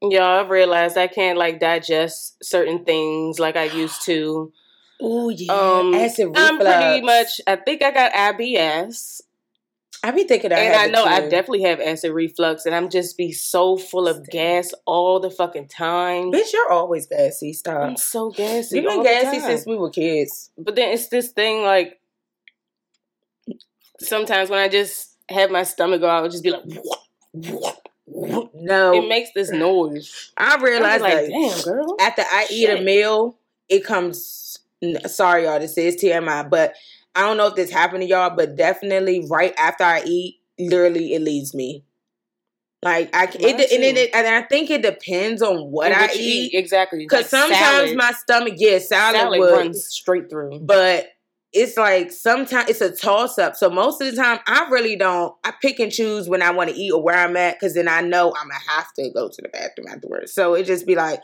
y'all, I've realized I can't like digest certain things like I used to. Oh yeah. Um, Acid reflux. I'm pretty much. I think I got IBS, I be thinking I and I it, know I definitely have acid reflux, and I'm just be so full of gas all the fucking time. Bitch, you're always gassy. I'm so gassy. You've been gassy since we were kids. But then it's this thing like sometimes when I just have my stomach go, I would just be like, No, it makes this noise. I I'm realized like, that damn, girl. after I eat a meal, it comes. Sorry, y'all. This is TMI, but I don't know if this happened to y'all, but definitely right after I eat, literally it leaves me. Like I, c- it, and, it, and I think it depends on what I you eat. exactly. Because Like sometimes salad, my stomach, yeah, salad, salad would, runs straight through. but it's like sometimes it's a toss up. So most of the time, I really don't. I pick and choose when I want to eat or where I'm at because then I know I'm gonna have to go to the bathroom afterwards. So it just be like,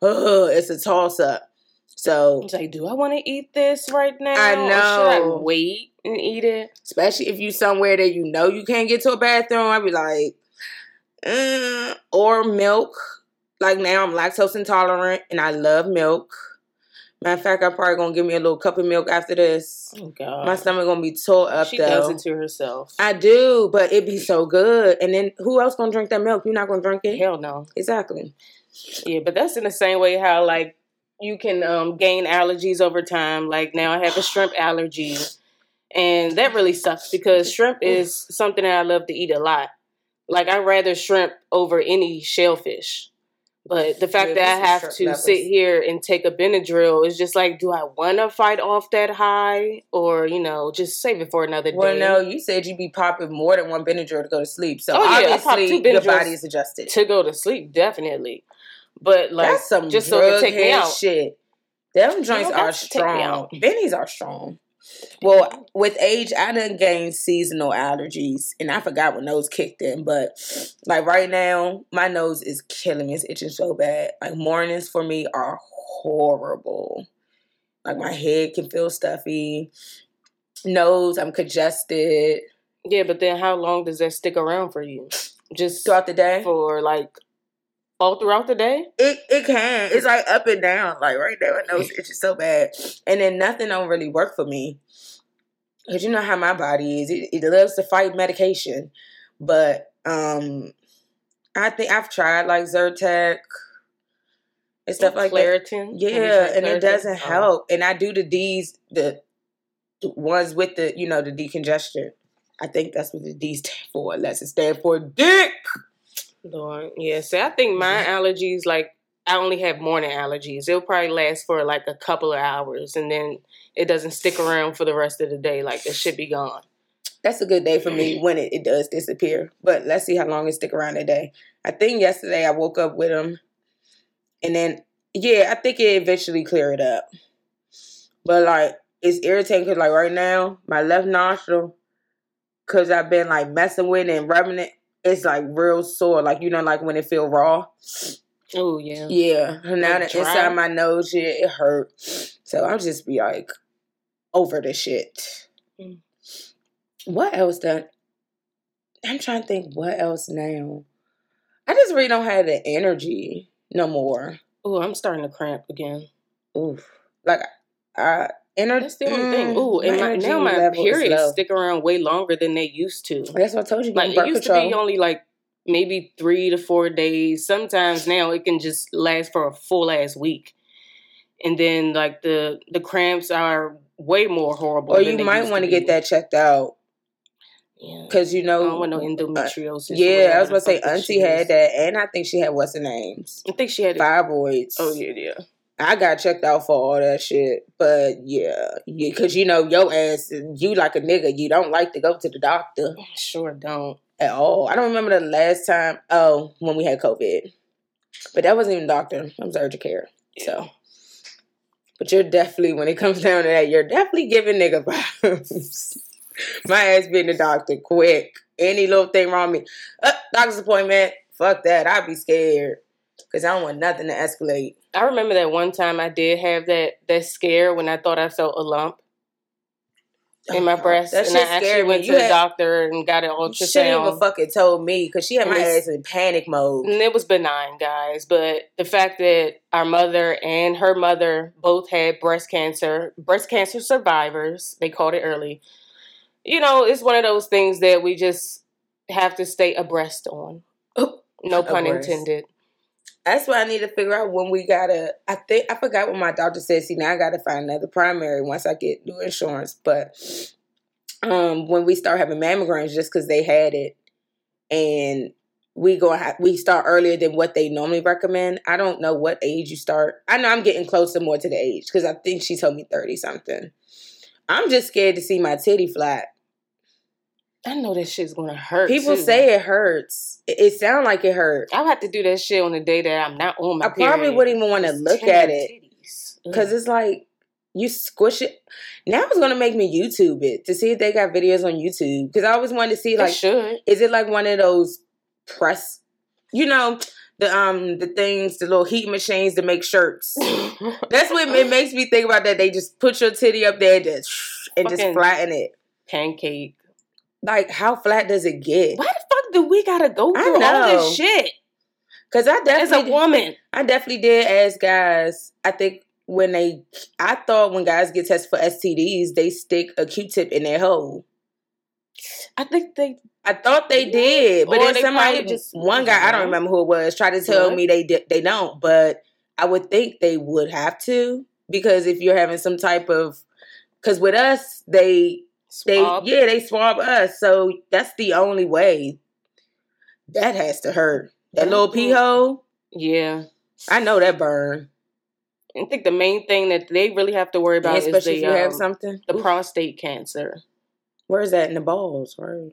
oh, it's a toss up. So It's like, do I want to eat this right now? I Or should I know. wait and eat it? especially if you somewhere that you know you can't get to a bathroom, I'd be like, mm, or milk. Like now, I'm lactose intolerant and I love milk. Matter of fact, I'm probably gonna give me a little cup of milk after this. Oh God, My stomach gonna be tore up she though. does it to herself. I do, but it be so good. And then who else gonna drink that milk? You're not gonna drink it. Hell no. Exactly. Yeah, but that's in the same way how like you can um, gain allergies over time. Like now, I have a shrimp allergy, and that really sucks because shrimp is something that I love to eat a lot. Like I rather shrimp over any shellfish. But the fact Yeah, that I have to levels. sit here and take a Benadryl is just like, do I want to fight off that high, or you know, just save it for another Well, day? Well, no, you said you'd be popping more than one Benadryl to go to sleep. So Oh, yeah, obviously your body is adjusted. to go to sleep, definitely. But like, That's some just so it can take me out. shit. Them joints No, are that's to take strong. Bennies are strong. Well, with age, I done gained seasonal allergies, and I forgot when those kicked in. But like right now, my nose is killing me. It's itching so bad. Like mornings for me are horrible. Like my head can feel stuffy. Nose, I'm congested Yeah, but then how long does that stick around for you? Just throughout the day. for like all throughout the day? It it can. It's like up and down. Like right there, my nose itches so bad, and then nothing don't really work for me. Cause you know how my body is. It, it loves to fight medication, but um, I think I've tried like Zyrtec and stuff like that. Claritin. You Yeah, and it doesn't Oh. help. And I do the D's, the, the ones with the you know the decongestion. I think that's what the D stand for, unless it stand for dick. Lord, yeah. See, I think my Mm-hmm. allergies, like, I only have morning allergies. It'll probably last for like a couple of hours, and then it doesn't stick around for the rest of the day. Like, it should be gone. That's a good day for me when it, it does disappear. But let's see how long it stick around today. I think yesterday I woke up with them, and then yeah, I think it eventually cleared up. But like it's irritating because like right now my left nostril, cause I've been like messing with it and rubbing it, it's like real sore. Like you know, like when it feel raw. Oh yeah. Yeah, and now Like dry? inside my nose, yeah, it hurt. So I'll just be like over the shit. Mm. What else done? I'm trying to think what else now. I just really don't have the energy no more. Oh, I'm starting to cramp again. Oof. Like I energy. That's the only thing. Mm, Ooh, and my, now my periods stick around way longer than they used to. That's what I told you. Like it used to be only like maybe three to four days. Sometimes now it can just last for a full ass week, and then like the the cramps are way more horrible. or you might want to get that checked out Yeah, because you I know. don't want no uh, endometriosis. or yeah, I was about to say Auntie had that, and I think she had what's her names I think she had. Fibroids. Oh yeah, yeah. I got checked out for all that shit, but yeah, because you know your ass, you like a nigga, you don't like to go to the doctor Sure don't. at all. I don't remember the last time. Oh, when we had COVID, but that wasn't even doctor. That was urgent care. So, but you're definitely when it comes down to that, you're definitely giving nigga vibes. My ass being the doctor quick. Any little thing wrong with me, uh, doctor's appointment. Fuck that. I'd be scared because I don't want nothing to escalate. I remember that one time I did have that that scare when I thought I felt a lump in oh, my breast, That and I actually went to You the doctor and got an ultrasound. She even fucking told me because she had my ass in panic mode. And it was benign, guys. But the fact that our mother and her mother both had breast cancer, breast cancer survivors, they called it early. You know, it's one of those things that we just have to stay abreast on. No pun Abreast. intended. That's why I need to figure out when we gotta. I think I forgot what my doctor said. See, now I gotta find another primary once I get new insurance. But um, when we start having mammograms, just because they had it, and we go we start earlier than what they normally recommend. I don't know what age you start. I know I'm getting closer more to the age because I think she told me thirty something. I'm just scared to see my titty flat. I know that shit's gonna hurt. People too. say it hurts. It, it sound like it hurts. I'll have to do that shit on the day that I'm not on my I probably period. wouldn't even want to look at it. Cause it's like you squish it. Now it's gonna make me YouTube it to see if they got videos on YouTube. Cause I always wanted to see like, is it like one of those press? You know, the um the things, the little heat machines to make shirts. That's what it makes me think about. That they just put your titty up there and just and just flatten it. pancake. Like how flat does it get? Why the fuck do we gotta go I through all know. this shit Cause I as a woman? I definitely did ask guys. I think when they, I thought when guys get tested for STDs, they stick a Q-tip in their hole. I think they. I thought they did, but then somebody, just- one guy, I don't remember who it was, tried to tell me they did, they don't. But I would think they would have to because if you're having some type of, because with us they they yeah they swab us, so that's the only way. That has to hurt. That little pee Mhm. hole, Yeah. I know that burn. I think the main thing that they really have to worry about is Especially the if you have um, something. the Ooh. prostate cancer, Where's that in the balls? Right.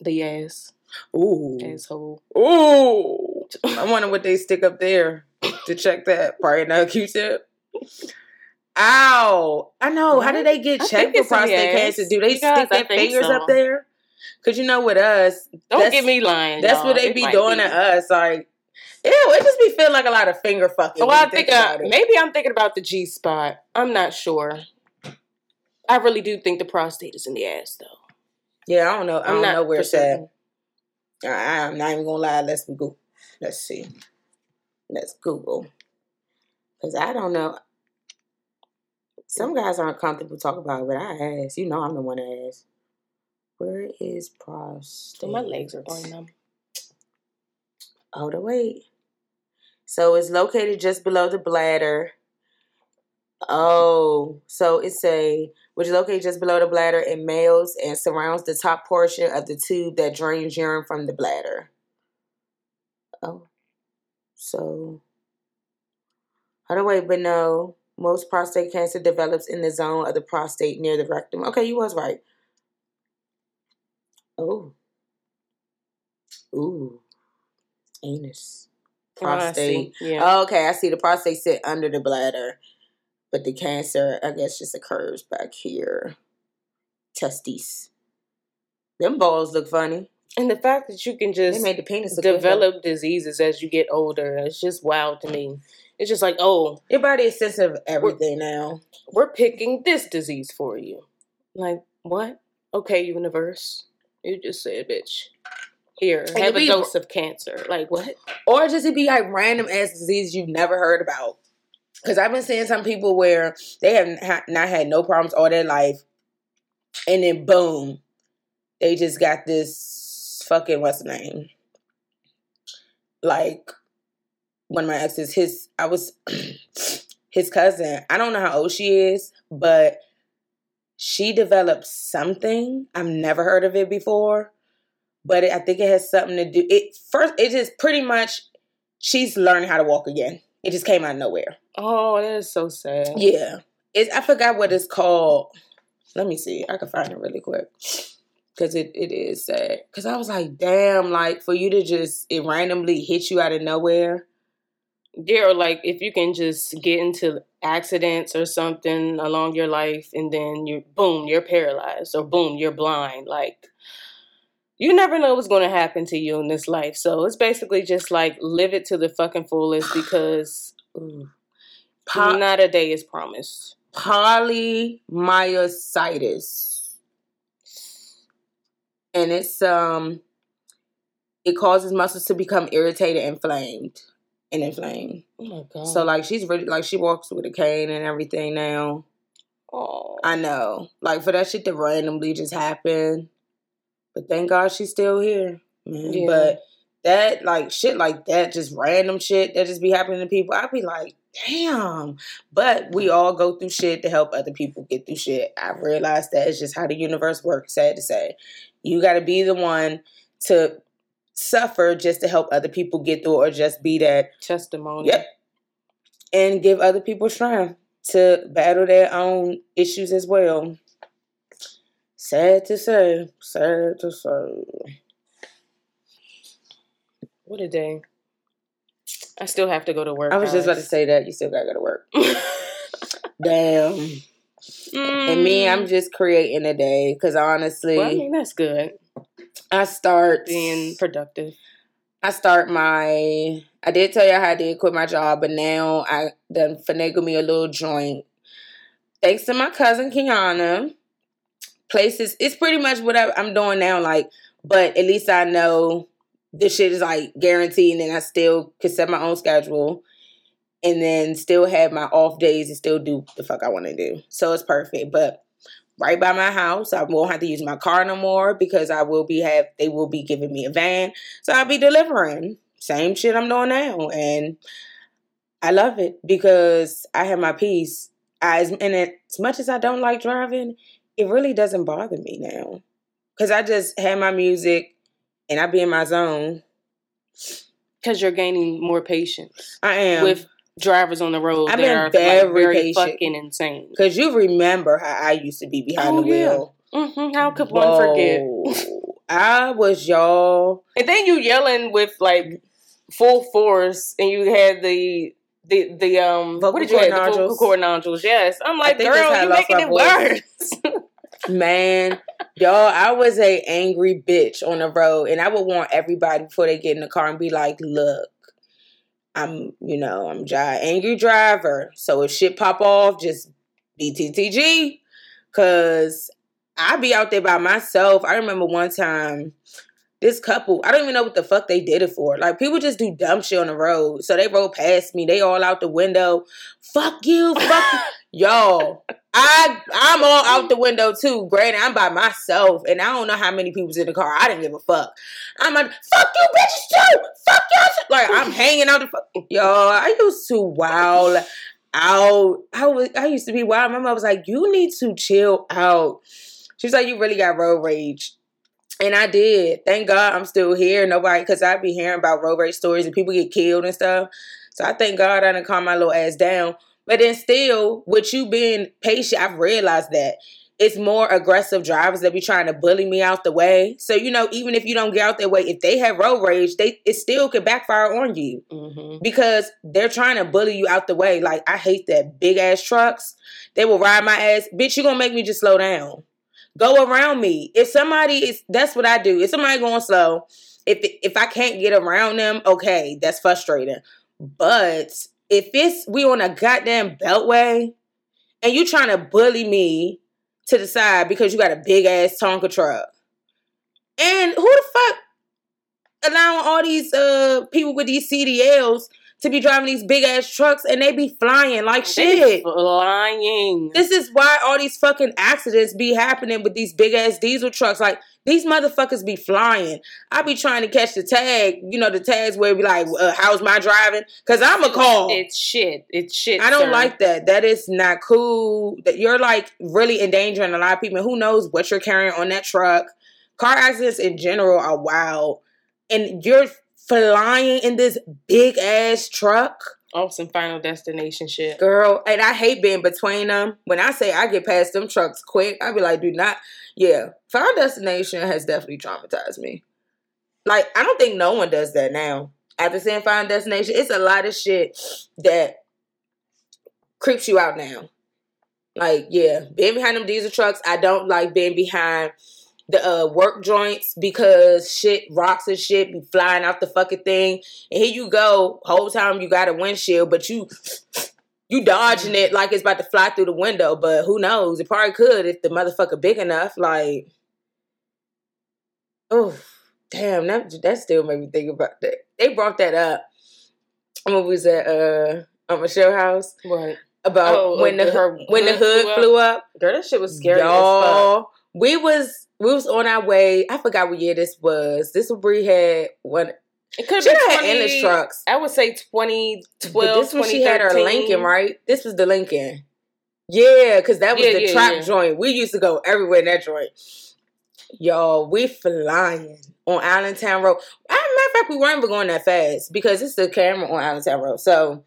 the ass Ooh. asshole. Ooh. I wonder what they stick up there to check that. Probably not a Q-tip. Ow! I know. How do they get I checked for it's in the prostate cancer? Do they Because stick their fingers so. up there? Cause you know with us, Don't get me lying. that's y'all. what they It be doing be. to us. Like, ew, it just be feeling like a lot of finger fucking. Well, I think uh, it. maybe I'm thinking about the G spot. I'm not sure. I really do think the prostate is in the ass, though. Yeah, I don't know. I I'm don't not know where it's at. I'm not even gonna lie. Let's Google. Let's see. Let's Google. Cause I don't know. Some guys aren't comfortable talking about it, but I ask. You know, I'm the one that asks. Where is prostate? So my legs are going numb. Oh, the wait. So it's located just below the bladder. Oh, so it's a which is located just below the bladder in males and surrounds the top portion of the tube that drains urine from the bladder. Oh, so how do wait? But no, most prostate cancer develops in the zone of the prostate near the rectum. Okay, you was right. Oh. Ooh. Anus. Oh, I. Prostate. Yeah. Oh, okay, I see the prostate sit under the bladder. But the cancer, I guess, just occurs back here. Testes. Them balls look funny. And the fact that you can just made the penis good. develop diseases as you get older, it's just wild to me. It's just like, oh, Your body is sensitive of everything now. we're picking this disease for you. Like, what? Okay, universe. You just said, bitch. Here, And have a be- dose of cancer. Like, what? Or just it be like random ass diseases you've never heard about. Because I've been seeing some people where they have not had no problems all their life, and then boom, they just got this fucking what's name? Like one of my exes, his I was his cousin. I don't know how old she is, but she developed something. I've never heard of it before, but it, I think it has something to do. It first, it is pretty much she's learning how to walk again. It just came out of nowhere. Oh, that is so sad. Yeah, it's I forgot what it's called. Let me see. I can find it really quick because it, it is sad. Because I was like, damn, like for you to just it randomly hit you out of nowhere. Yeah, or like if you can just get into accidents or something along your life and then you boom, you're paralyzed or boom, you're blind. Like you never know what's going to happen to you in this life. So it's basically just like live it to the fucking fullest because ooh, Po- not a day is promised. polymyositis, and it's um, it causes muscles to become irritated, inflamed, and inflamed. Oh my god. So like she's really like she walks with a cane and everything now. oh. I know. Like for that shit to randomly just happen. But thank God she's still here. Man. Yeah. But that like shit like that, just random shit that just be happening to people, I'd be like, damn. But we all go through shit to help other people get through shit. I realized that it's just how the universe works, sad to say. You gotta be the one to suffer just to help other people get through or just be that testimony. Yep. And give other people strength to battle their own issues as well. Sad to say. Sad to say. What a day. I still have to go to work. I was just about to say that. You still gotta go to work. Damn. And me, I'm just creating a day because honestly, Mm. Well, I mean, that's good. I start Being productive. I start my. I did tell you how I did quit my job, but now I done finagle me a little joint. Thanks to my cousin Kiana. Places, it's pretty much what I, I'm doing now. Like, but at least I know this shit is like guaranteed, and then I still can set my own schedule, and then still have my off days and still do the fuck I want to do. So it's perfect. But right by my house, I won't have to use my car no more because I will be have. They will be giving me a van. So I'll be delivering. Same shit I'm doing now. And I love it because I have my peace. I, and it, as much as I don't like driving, it really doesn't bother me now. Because I just have my music and I be in my zone. Because you're gaining more patience I am. with drivers on the road I've that been are like, very very patient. fucking insane. Because you remember how I used to be behind Oh, the yeah. wheel. hmm How could one forget? I was y'all. And then you yelling with like full force, and you had the the the um Vocal what did you have? The vocal nodules. cord nodules. Yes, I'm like, think that's how I girl, you making it worse. Man, y'all, I was a angry bitch on the road, and I would want everybody before they get in the car and be like, "Look, I'm, you know, I'm a angry driver. So if shit pop off, just BTTG, cause I be out there by myself. I remember one time." This couple, I don't even know what the fuck they did it for. Like people just do dumb shit on the road. So they rolled past me. They all out the window. Fuck you, fuck Y'all, I I'm all out the window too. Granted, I'm by myself, and I don't know how many people's in the car. I didn't give a fuck. I'm like, fuck you, bitches too. Fuck y'all. Like I'm hanging out the fuck. Y'all, I used to wild out. I was I used to be wild. My mom was like, you need to chill out. She's like, you really got road rage. And I did. Thank God I'm still here. Nobody, because I'd be hearing about road rage stories and people get killed and stuff. So I thank God I didn't calm my little ass down. But then still, with you being patient, I've realized that it's more aggressive drivers that be trying to bully me out the way. So you know, even if you don't get out their way, if they have road rage, they it still could backfire on you hmm because they're trying to bully you out the way. Like I hate that big ass trucks. They will ride my ass. Bitch, you gonna make me just slow down. Go around me. If somebody is, that's what I do. If somebody going slow, if if I can't get around them, okay, that's frustrating. But if it's we on a goddamn beltway and you trying to bully me to the side because you got a big ass Tonka truck, and who the fuck allowing all these uh people with these CDLs to be driving these big ass trucks and they be flying like shit. Flying. This is why all these fucking accidents be happening with these big ass diesel trucks. Like these motherfuckers be flying. I be trying to catch the tag, you know, the tags where it be like, uh, "How's my driving?" Because I'm a call. It's shit. It's shit. I don't sir. like that. That is not cool. That you're like really endangering a lot of people. Who knows what you're carrying on that truck? Car accidents in general are wild, and you're flying in this big ass truck. Oh, some final destination shit. Girl, and I hate being between them. When I say I get past them trucks quick, I be like, do not. Yeah, Final Destination has definitely traumatized me. Like, I don't think no one does that now. After seeing Final Destination, it's a lot of shit that creeps you out now. Like, yeah, being behind them diesel trucks, I don't like being behind the uh, work joints because shit, rocks and shit be flying out the fucking thing. And here you go, whole time you got a windshield, but you you dodging it like it's about to fly through the window. But who knows? It probably could if the motherfucker big enough. Like, oh damn, that that still made me think about that. They brought that up. When we was at uh on Michelle House What? about Oh, when the her when the hood flew up? flew up. Girl, that shit was scary as fuck. Y'all, we was we was on our way. I forgot what year this was. This was Bree had one. It could have had been 20, endless trucks. I would say 2012, But this when she had her Lincoln, right? This was the Lincoln. Yeah, because that was Yeah, the yeah, trap yeah. joint. We used to go everywhere in that joint. Y'all, we flying on Allentown Road. As a matter of fact, we weren't even going that fast because it's the camera on Allentown Road. So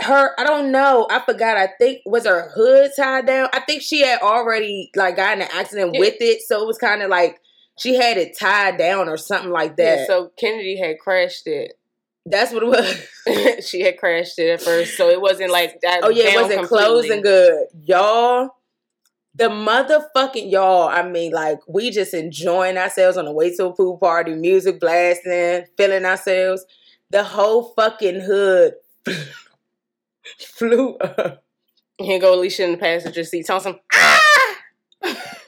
her, I don't know. I forgot. I think was her hood tied down. I think she had already like got in an accident Yeah. with it, so it was kind of like she had it tied down or something like that. Yeah, so Kennedy had crashed it. That's what it was. she had crashed it at first, so it wasn't like that. Oh yeah, it wasn't completely. closing good, y'all. The motherfucking y'all. I mean, like we just enjoying ourselves on the way to a pool party, music blasting, feeling ourselves. The whole fucking hood flew up. Here go Alicia in the passenger seat, some ah.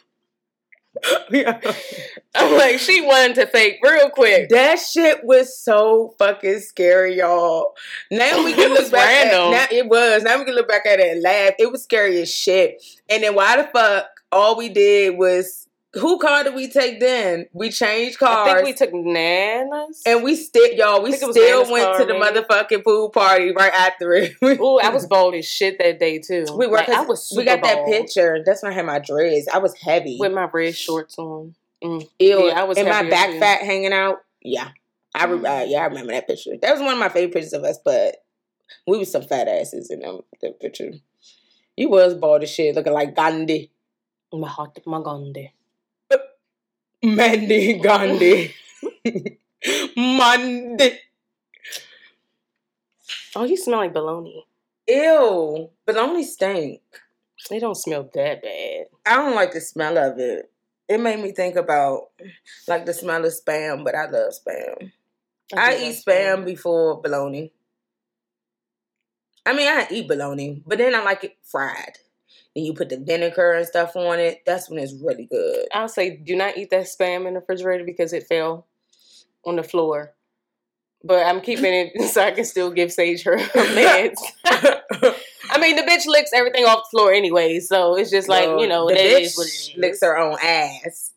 I'm like, she wanted to fake real quick. That shit was so fucking scary, y'all. Now we can look back random. at now it was. Now we can look back at it and laugh. It was scary as shit. And then why the fuck all we did was who car did we take then? We changed cars. I think we took Nana's. and we still y'all, we think it was still Nana's went car, to the maybe. motherfucking pool party right after it. Ooh, I was bald as shit that day too. we were Like, I was we got super that picture. That's when I had my dreads. I was heavy. with my red shorts on. Mm. Ew, Yeah, I was and my back too. fat hanging out. Yeah, I re- uh, yeah I remember that picture. That was one of my favorite pictures of us. But we was some fat asses in them, that picture. You was bald as shit, looking like Gandhi, My heart, my Gandhi. Mandy Gandhi, Mandy. Oh, you smell like bologna. Ew, only stink. It don't smell that bad. I don't like the smell of it. It made me think about like the smell of spam, but I love spam. I, do eat like spam before bologna. I mean, I eat bologna, but then I like it fried. And you put the vinegar and stuff on it. That's when it's really good. I'll say, do not eat that spam in the refrigerator because it fell on the floor. But I'm keeping it so I can still give Sage her, meds. I mean, the bitch licks everything off the floor anyway, so it's just like you know, the that bitch is what it is. licks her own ass.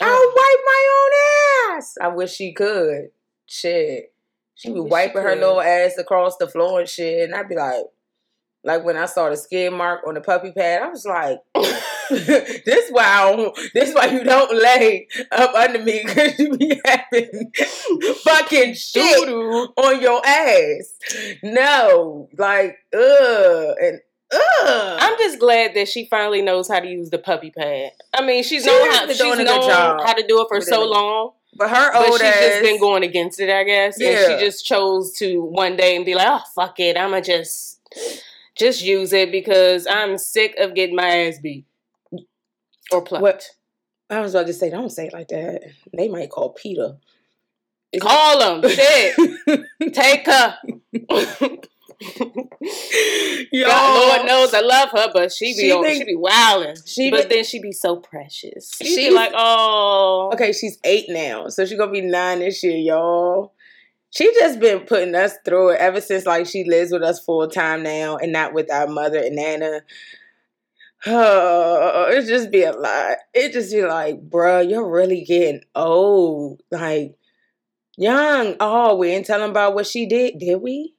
Oh. I'll wipe my own ass. I wish she could. Shit. She be wish she wiping her little ass across the floor and shit. And I'd be like, like when I saw the skid mark on the puppy pad, I was like, this why this why you don't lay up under me because you be having fucking shit on your ass. No, like, ugh. And Ugh. I'm just glad that she finally knows how to use the puppy pad. I mean, she's She known how, she's doing a good known job how to do it for so it. long, but her but old she's ass. just been going against it, I guess. Yeah. And she just chose to one day and be like, "Oh fuck it, I'ma just just use it because I'm sick of getting my ass beat or plucked." What? I was about to say, don't say it like that. They might call PETA. Call him, shit, take her. Yo, God, Lord knows I love her, but she be She on, think- she be wilding. she but be- then she be so precious. She be like, oh, Okay, she's eight now, so she's gonna be nine this year, y'all. She just been putting us through it ever since like she lives with us full time now, and not with our mother and nana. Oh, it just be a lot. It just be like, bruh, you're really getting old. Like young. Oh, we ain't telling about what she did, did we?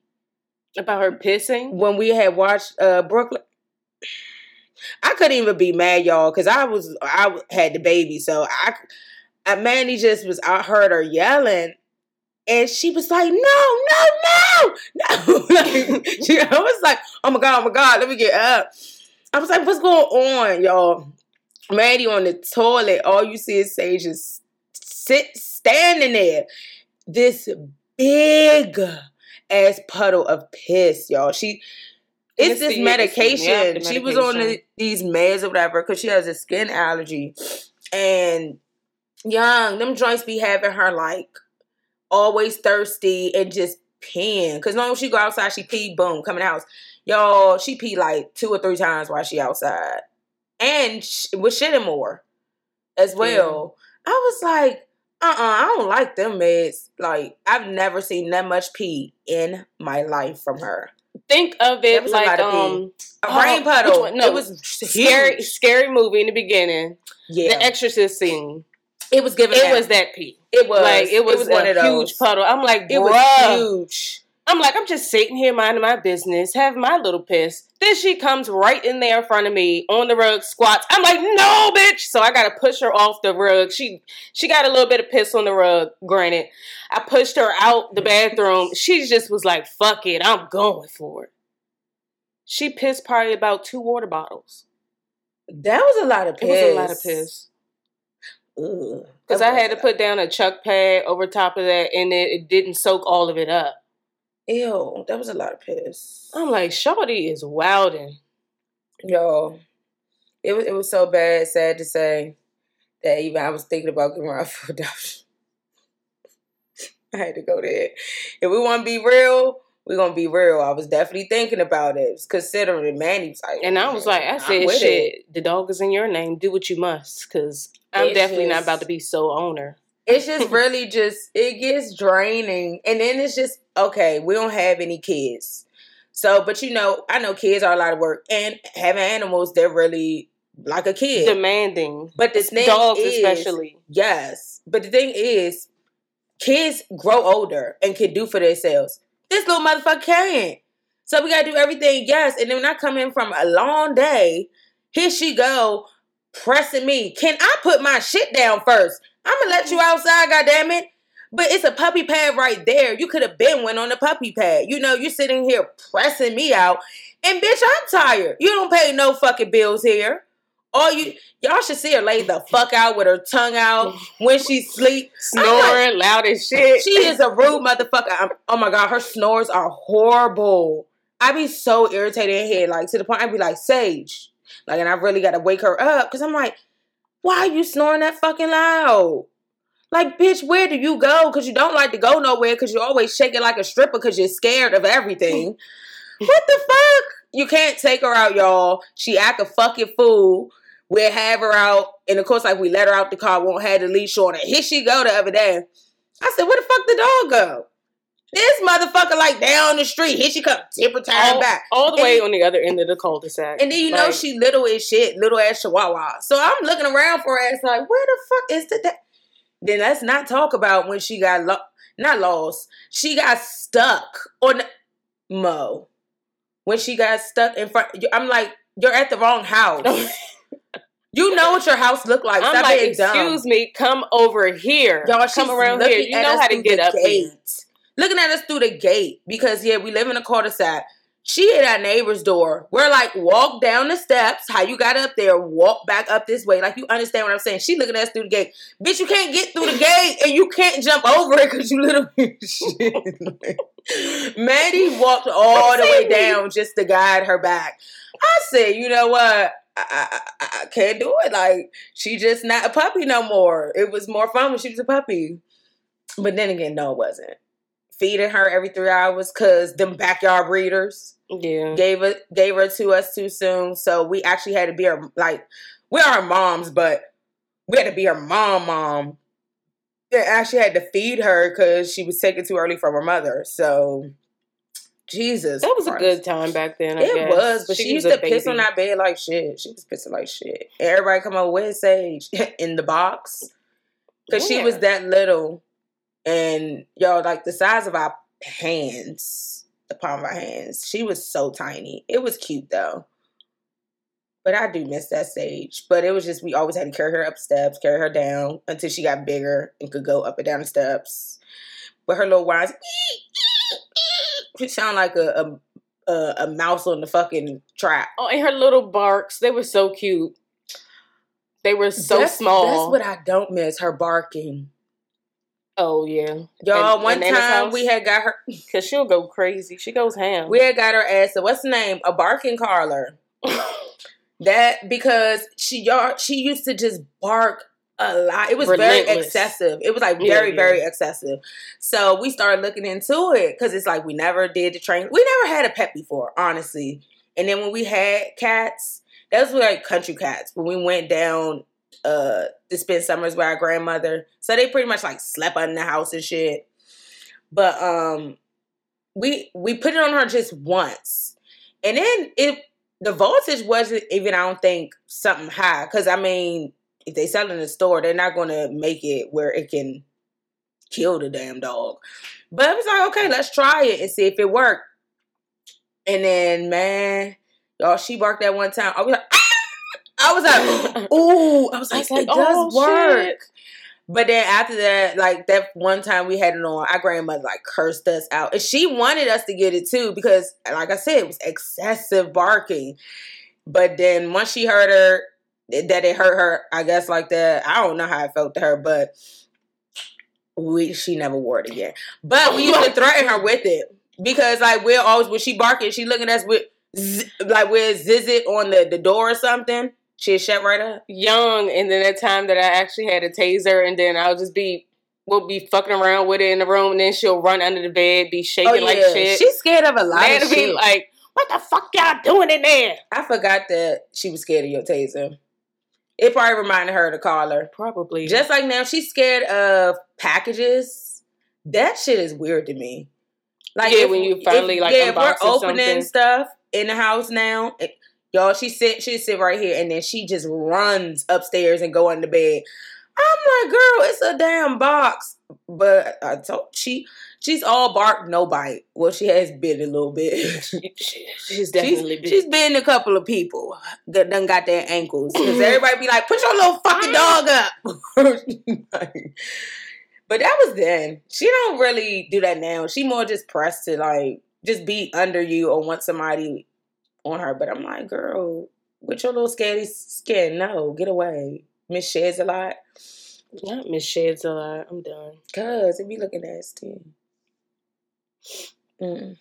about her pissing. When we had watched uh Brooklyn. I couldn't even be mad, y'all, because I was I had the baby, so I, I Mandy just was. I heard her yelling, and she was like, "No, no, no, no!" like, she, I was like, "Oh my god, oh my god, let me get up." I was like, "What's going on, y'all?" Mandy on the toilet. All you see is Sage just sit standing there. This big ass puddle of piss, y'all. She it's it's this the- medication. it's the- yeah, the she was on the, these meds or whatever because she has a skin allergy. And young, them joints be having her like always thirsty and just peeing. Because long as she go outside, she pee, boom, come in the house. Y'all, she pee like two or three times while she outside. And sh- with shitting more as well. I was like, uh-uh, I don't like them meds. Like, I've never seen that much pee in my life from her. Think of it was a like pee. um A Oh, rain puddle. one? No, it was scary huge. scary movie in the beginning. Yeah, The Exorcist scene. it was given. It that. was that pee. It was like it was, one a of those. huge puddle. I'm like, It was huge. I'm like, I'm just sitting here minding my business, having my little piss. Then she comes right in there in front of me on the rug, squats. I'm like, no, bitch. So I gotta push her off the rug. She she got a little bit of piss on the rug. Granted, I pushed her out the bathroom. She just was like, fuck it, I'm going for it. She pissed probably about two water bottles. That was a lot of It piss. was a lot of piss. Ugh. Because I had to put down a chuck pad over top of that, and it, it didn't soak all of it up. Ew, that was a lot of piss. I'm like, Shawty is wilding. Yo, it was it was so bad. Sad to say that even I was thinking about giving her a full adoption. I had to go there. If we want to be real, we're gonna be real. I was definitely thinking about it, considering it. Manny like, And I was like, I said, shit, it. the dog is in your name. Do what you must. Because I'm It's definitely not about to be sole owner. it's just really just it gets draining and then it's just okay we don't have any kids so but you know i know kids are a lot of work and having animals they're really like a kid Demanding. but the thing Dogs, is, especially. yes but the thing is kids grow older and can do for themselves this little motherfucker can't so we gotta do everything yes and then when i come in from a long day here she go pressing me. Can i put my shit down first? I'm gonna let you outside god damn it but it's a puppy pad right there. You could have been went on the puppy pad. You know you're sitting here pressing me out. And bitch i'm tired. You don't pay no fucking bills here. All you y'all should see her lay the fuck out with her tongue out when she sleep. I'm like, Snoring loud as shit. she is a rude motherfucker. I'm, oh my god, her snores are horrible. I be so irritated in here, like to the point I'd be like, Sage, like, and I really got to wake her up because I'm like, why are you snoring that fucking loud? Like, bitch, where do you go? Because you don't like to go nowhere because you always shake it like a stripper because you're scared of everything. what the fuck? You can't take her out, y'all. She act a fucking fool. We'll have her out. And of course, like we let her out the car, won't have the leash on her. Here she go the other day. I said, where the fuck the dog go? This motherfucker like down the street. Here she come, tipper time all, back. all the And way on the other end of the cul-de-sac. And then you know she little as shit, little ass chihuahua. So I'm looking around for her ass like, where the fuck is the da-? Then let's not talk about when she got lo- not lost. She got stuck on Mo. When she got stuck in front, I'm like, you're at the wrong house. you know what your house look like. I'm like, being dumb. excuse me, come over here. Y'all, come around here. You know how to get up gate. Looking at us through the gate because yeah, we live in a cul-de-sac. She hit our neighbor's door. We're like, walk down the steps. How you got up there? Walk back up this way. Like you understand what I'm saying? She looking at us through the gate. Bitch, you can't get through the gate and you can't jump over it because you little shit. Maddie walked all the way down just to guide her back. I said, you know what? I, I, I- I can't do it. Like she just not a puppy no more. It was more fun when she was a puppy. But then again, no, it wasn't. Feeding her every three hours because them backyard breeders Yeah. gave it gave her to us too soon. So we actually had to be her like we're our moms, but we had to be her mom mom. They actually had to feed her because she was taken too early from her mother. So Jesus. That was a good time back then. I It guess. was, but she, used was to a piss on that bed like shit. She was pissing like shit. Everybody come over with Sage in the box because she was that little, and y'all like the size of our hands, the palm of our hands. She was so tiny. It was cute though. But I do miss that stage. But it was just we always had to carry her up steps, carry her down until she got bigger and could go up and down the steps. But her little whines, she sound like a, a a, a mouse on the fucking trap. Oh, and her little barks, they were so cute. They were so That's- small. That's what I don't miss. Her barking. Oh yeah, Y'all, And- one and time we had got her. because she'll go crazy. She goes ham. We had got her ass. So what's the name? A barking Carler. That because she y'all she used to just bark a lot. It was very excessive. It was like Yeah, very yeah. very excessive. So we started looking into it because it's like we never did the train. We never had a pet before, honestly. And then when we had cats, those were like country cats. When we went down uh to spend summers with our grandmother, so they pretty much like slept under the house and shit. But um, we we put it on her just once, and then it the voltage wasn't even I don't think something high because I mean if they sell it in the store they're not going to make it where it can kill the damn dog. But I was like, okay, let's try it and see if it worked. And then man, y'all, she barked that one time. I was like, I was like, ooh, I was I like, was like, it does oh, work. shit. But then after that, like that one time we had it on, our grandmother like cursed us out. And she wanted us to get it too because, like I said, it was excessive barking. But then once she heard her, that it hurt her, I guess like that. I don't know how it felt to her, but we she never wore it again. But we used to threaten her with it because like we're always when she barking, she looking at us with z- like we're ziz it on the, the door or something. She'd shut right up. young, and then that time that I actually had a taser, and then I'll just be we'll be fucking around with it in the room, and then she'll run under the bed, be shaking oh, like shit. She's scared of a lot Man, of be shit. like, what the fuck y'all doing in there? I forgot that she was scared of your taser. It probably reminded her to call her. Probably Just like now, she's scared of packages. That shit is weird to me. Like Yeah, if- when you if- finally, like, yeah, if we're opening something. stuff in the house now. Y'all, she sit, she sit right here, and then she just runs upstairs and go under the bed. I'm like, girl, it's a damn box. But I told she, she's all bark, no bite. Well, she has bit a little bit. She- she's definitely she's, been a couple of people that done got their ankles because everybody be like, "Put your little fucking dog up." but that was then. She don't really do that now. She more just pressed to like just be under you or want somebody on her. But I'm like, girl, with your little scary skin, no, get away. Miss sheds a lot not Miss Sheds a lot. I'm done. cause it be looking nasty. Mm.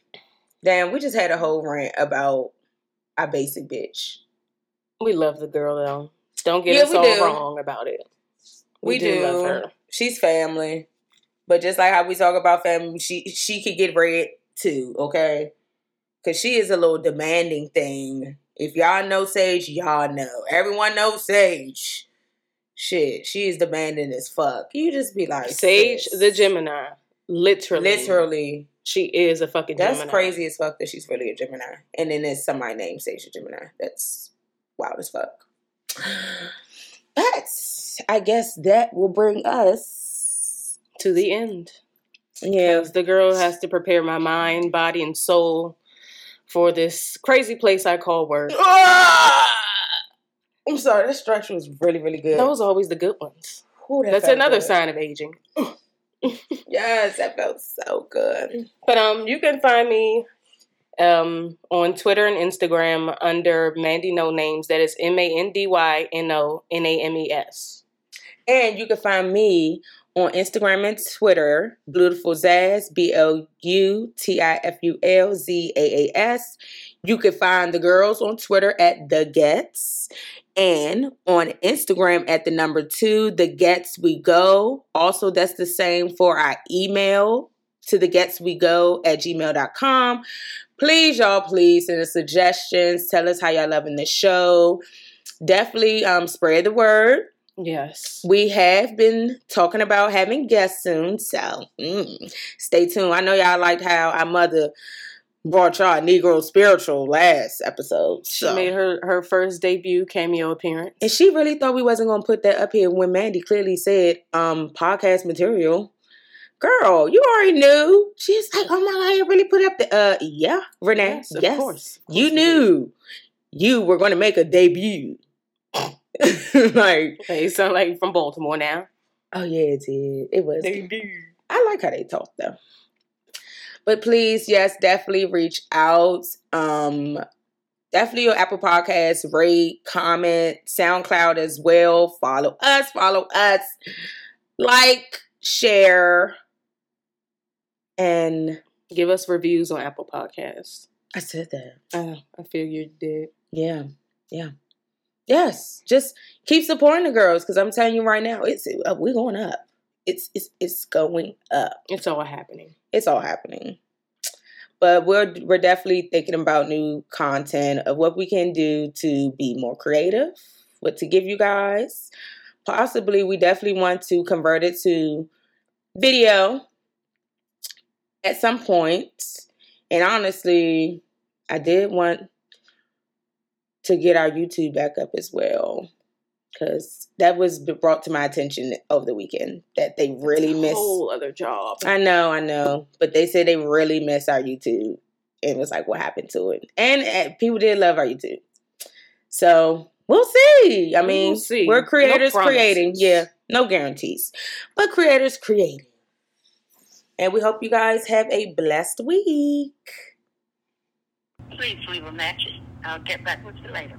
Damn, we just had a whole rant about our basic bitch. We love the girl though. Don't get Yeah, us all do. wrong about it. We, do. love her. She's family. But just like how we talk about family, she she could get red too, okay? Cause she is a little demanding thing. If y'all know Sage, y'all know. Everyone knows Sage. Shit, she is demanding as fuck. You just be like Sage sis. the Gemini. Literally. Literally. She is a fucking That's Gemini. crazy as fuck that she's really a Gemini. And then there's somebody named Sage a Gemini. That's wild as fuck. But I guess that will bring us. To the end. Yeah. The girl has to prepare my mind, body, and soul for this crazy place I call work. Ah! I'm sorry, that stretch was really, really good. Those are always the good ones. Ooh, that That's another good. sign of aging. Yes, that felt so good. But um, you can find me um, on Twitter and Instagram under Mandy No Names. That is M A N D Y N O N A M E S. And you can find me on Instagram and Twitter, Blutiful Zaas, B O U T I F U L Z A A S. You can find the girls on Twitter at The Ghettz and on Instagram at the number two, The Ghettz We Go. Also, that's the same for our email to the ghettz we go at gmail.com. Please, y'all, please send us suggestions. Tell us how y'all loving the show. Definitely um, spread the word. Yes. We have been talking about having guests soon, so mm, stay tuned. I know y'all liked how our mother brought y'all Negro spiritual last episode. She made her, her first debut cameo appearance. and she really thought we wasn't gonna put that up here when Mandy clearly said um podcast material. Girl, you already knew. She's like, oh my god, you really put up the uh yeah, Renee. Yes, Yes, of course. Of you course we knew you were gonna make a debut. like, Okay, you sound like from Baltimore now. oh yeah, it did. It was Debut. I like how they talk though. But please, yes, definitely reach out. Um definitely your Apple Podcasts, rate, comment, SoundCloud as well. Follow us, follow us, like, share, and Give us reviews on Apple Podcasts. I said that. Uh, I feel you did. Yeah, yeah, yes. Just keep supporting the girls because I'm telling you right now, it's uh, we're going up. It's it's it's going up. It's all happening. it's all happening. But we're we're definitely thinking about new content of what we can do to be more creative, what to give you guys. Possibly, we definitely want to convert it to video at some point. And honestly, I did want to get our YouTube back up as well. Because that was brought to my attention over the weekend that they really It's a missed whole other job. I know, I know, but they said they really miss our YouTube, and it was like, what happened to it? And uh, people did love our YouTube, so we'll see. I We mean, will see. we're No creators creating, yeah, no guarantees, but creators creating, and we hope you guys have a blessed week. Please leave a message. I'll get back with you later.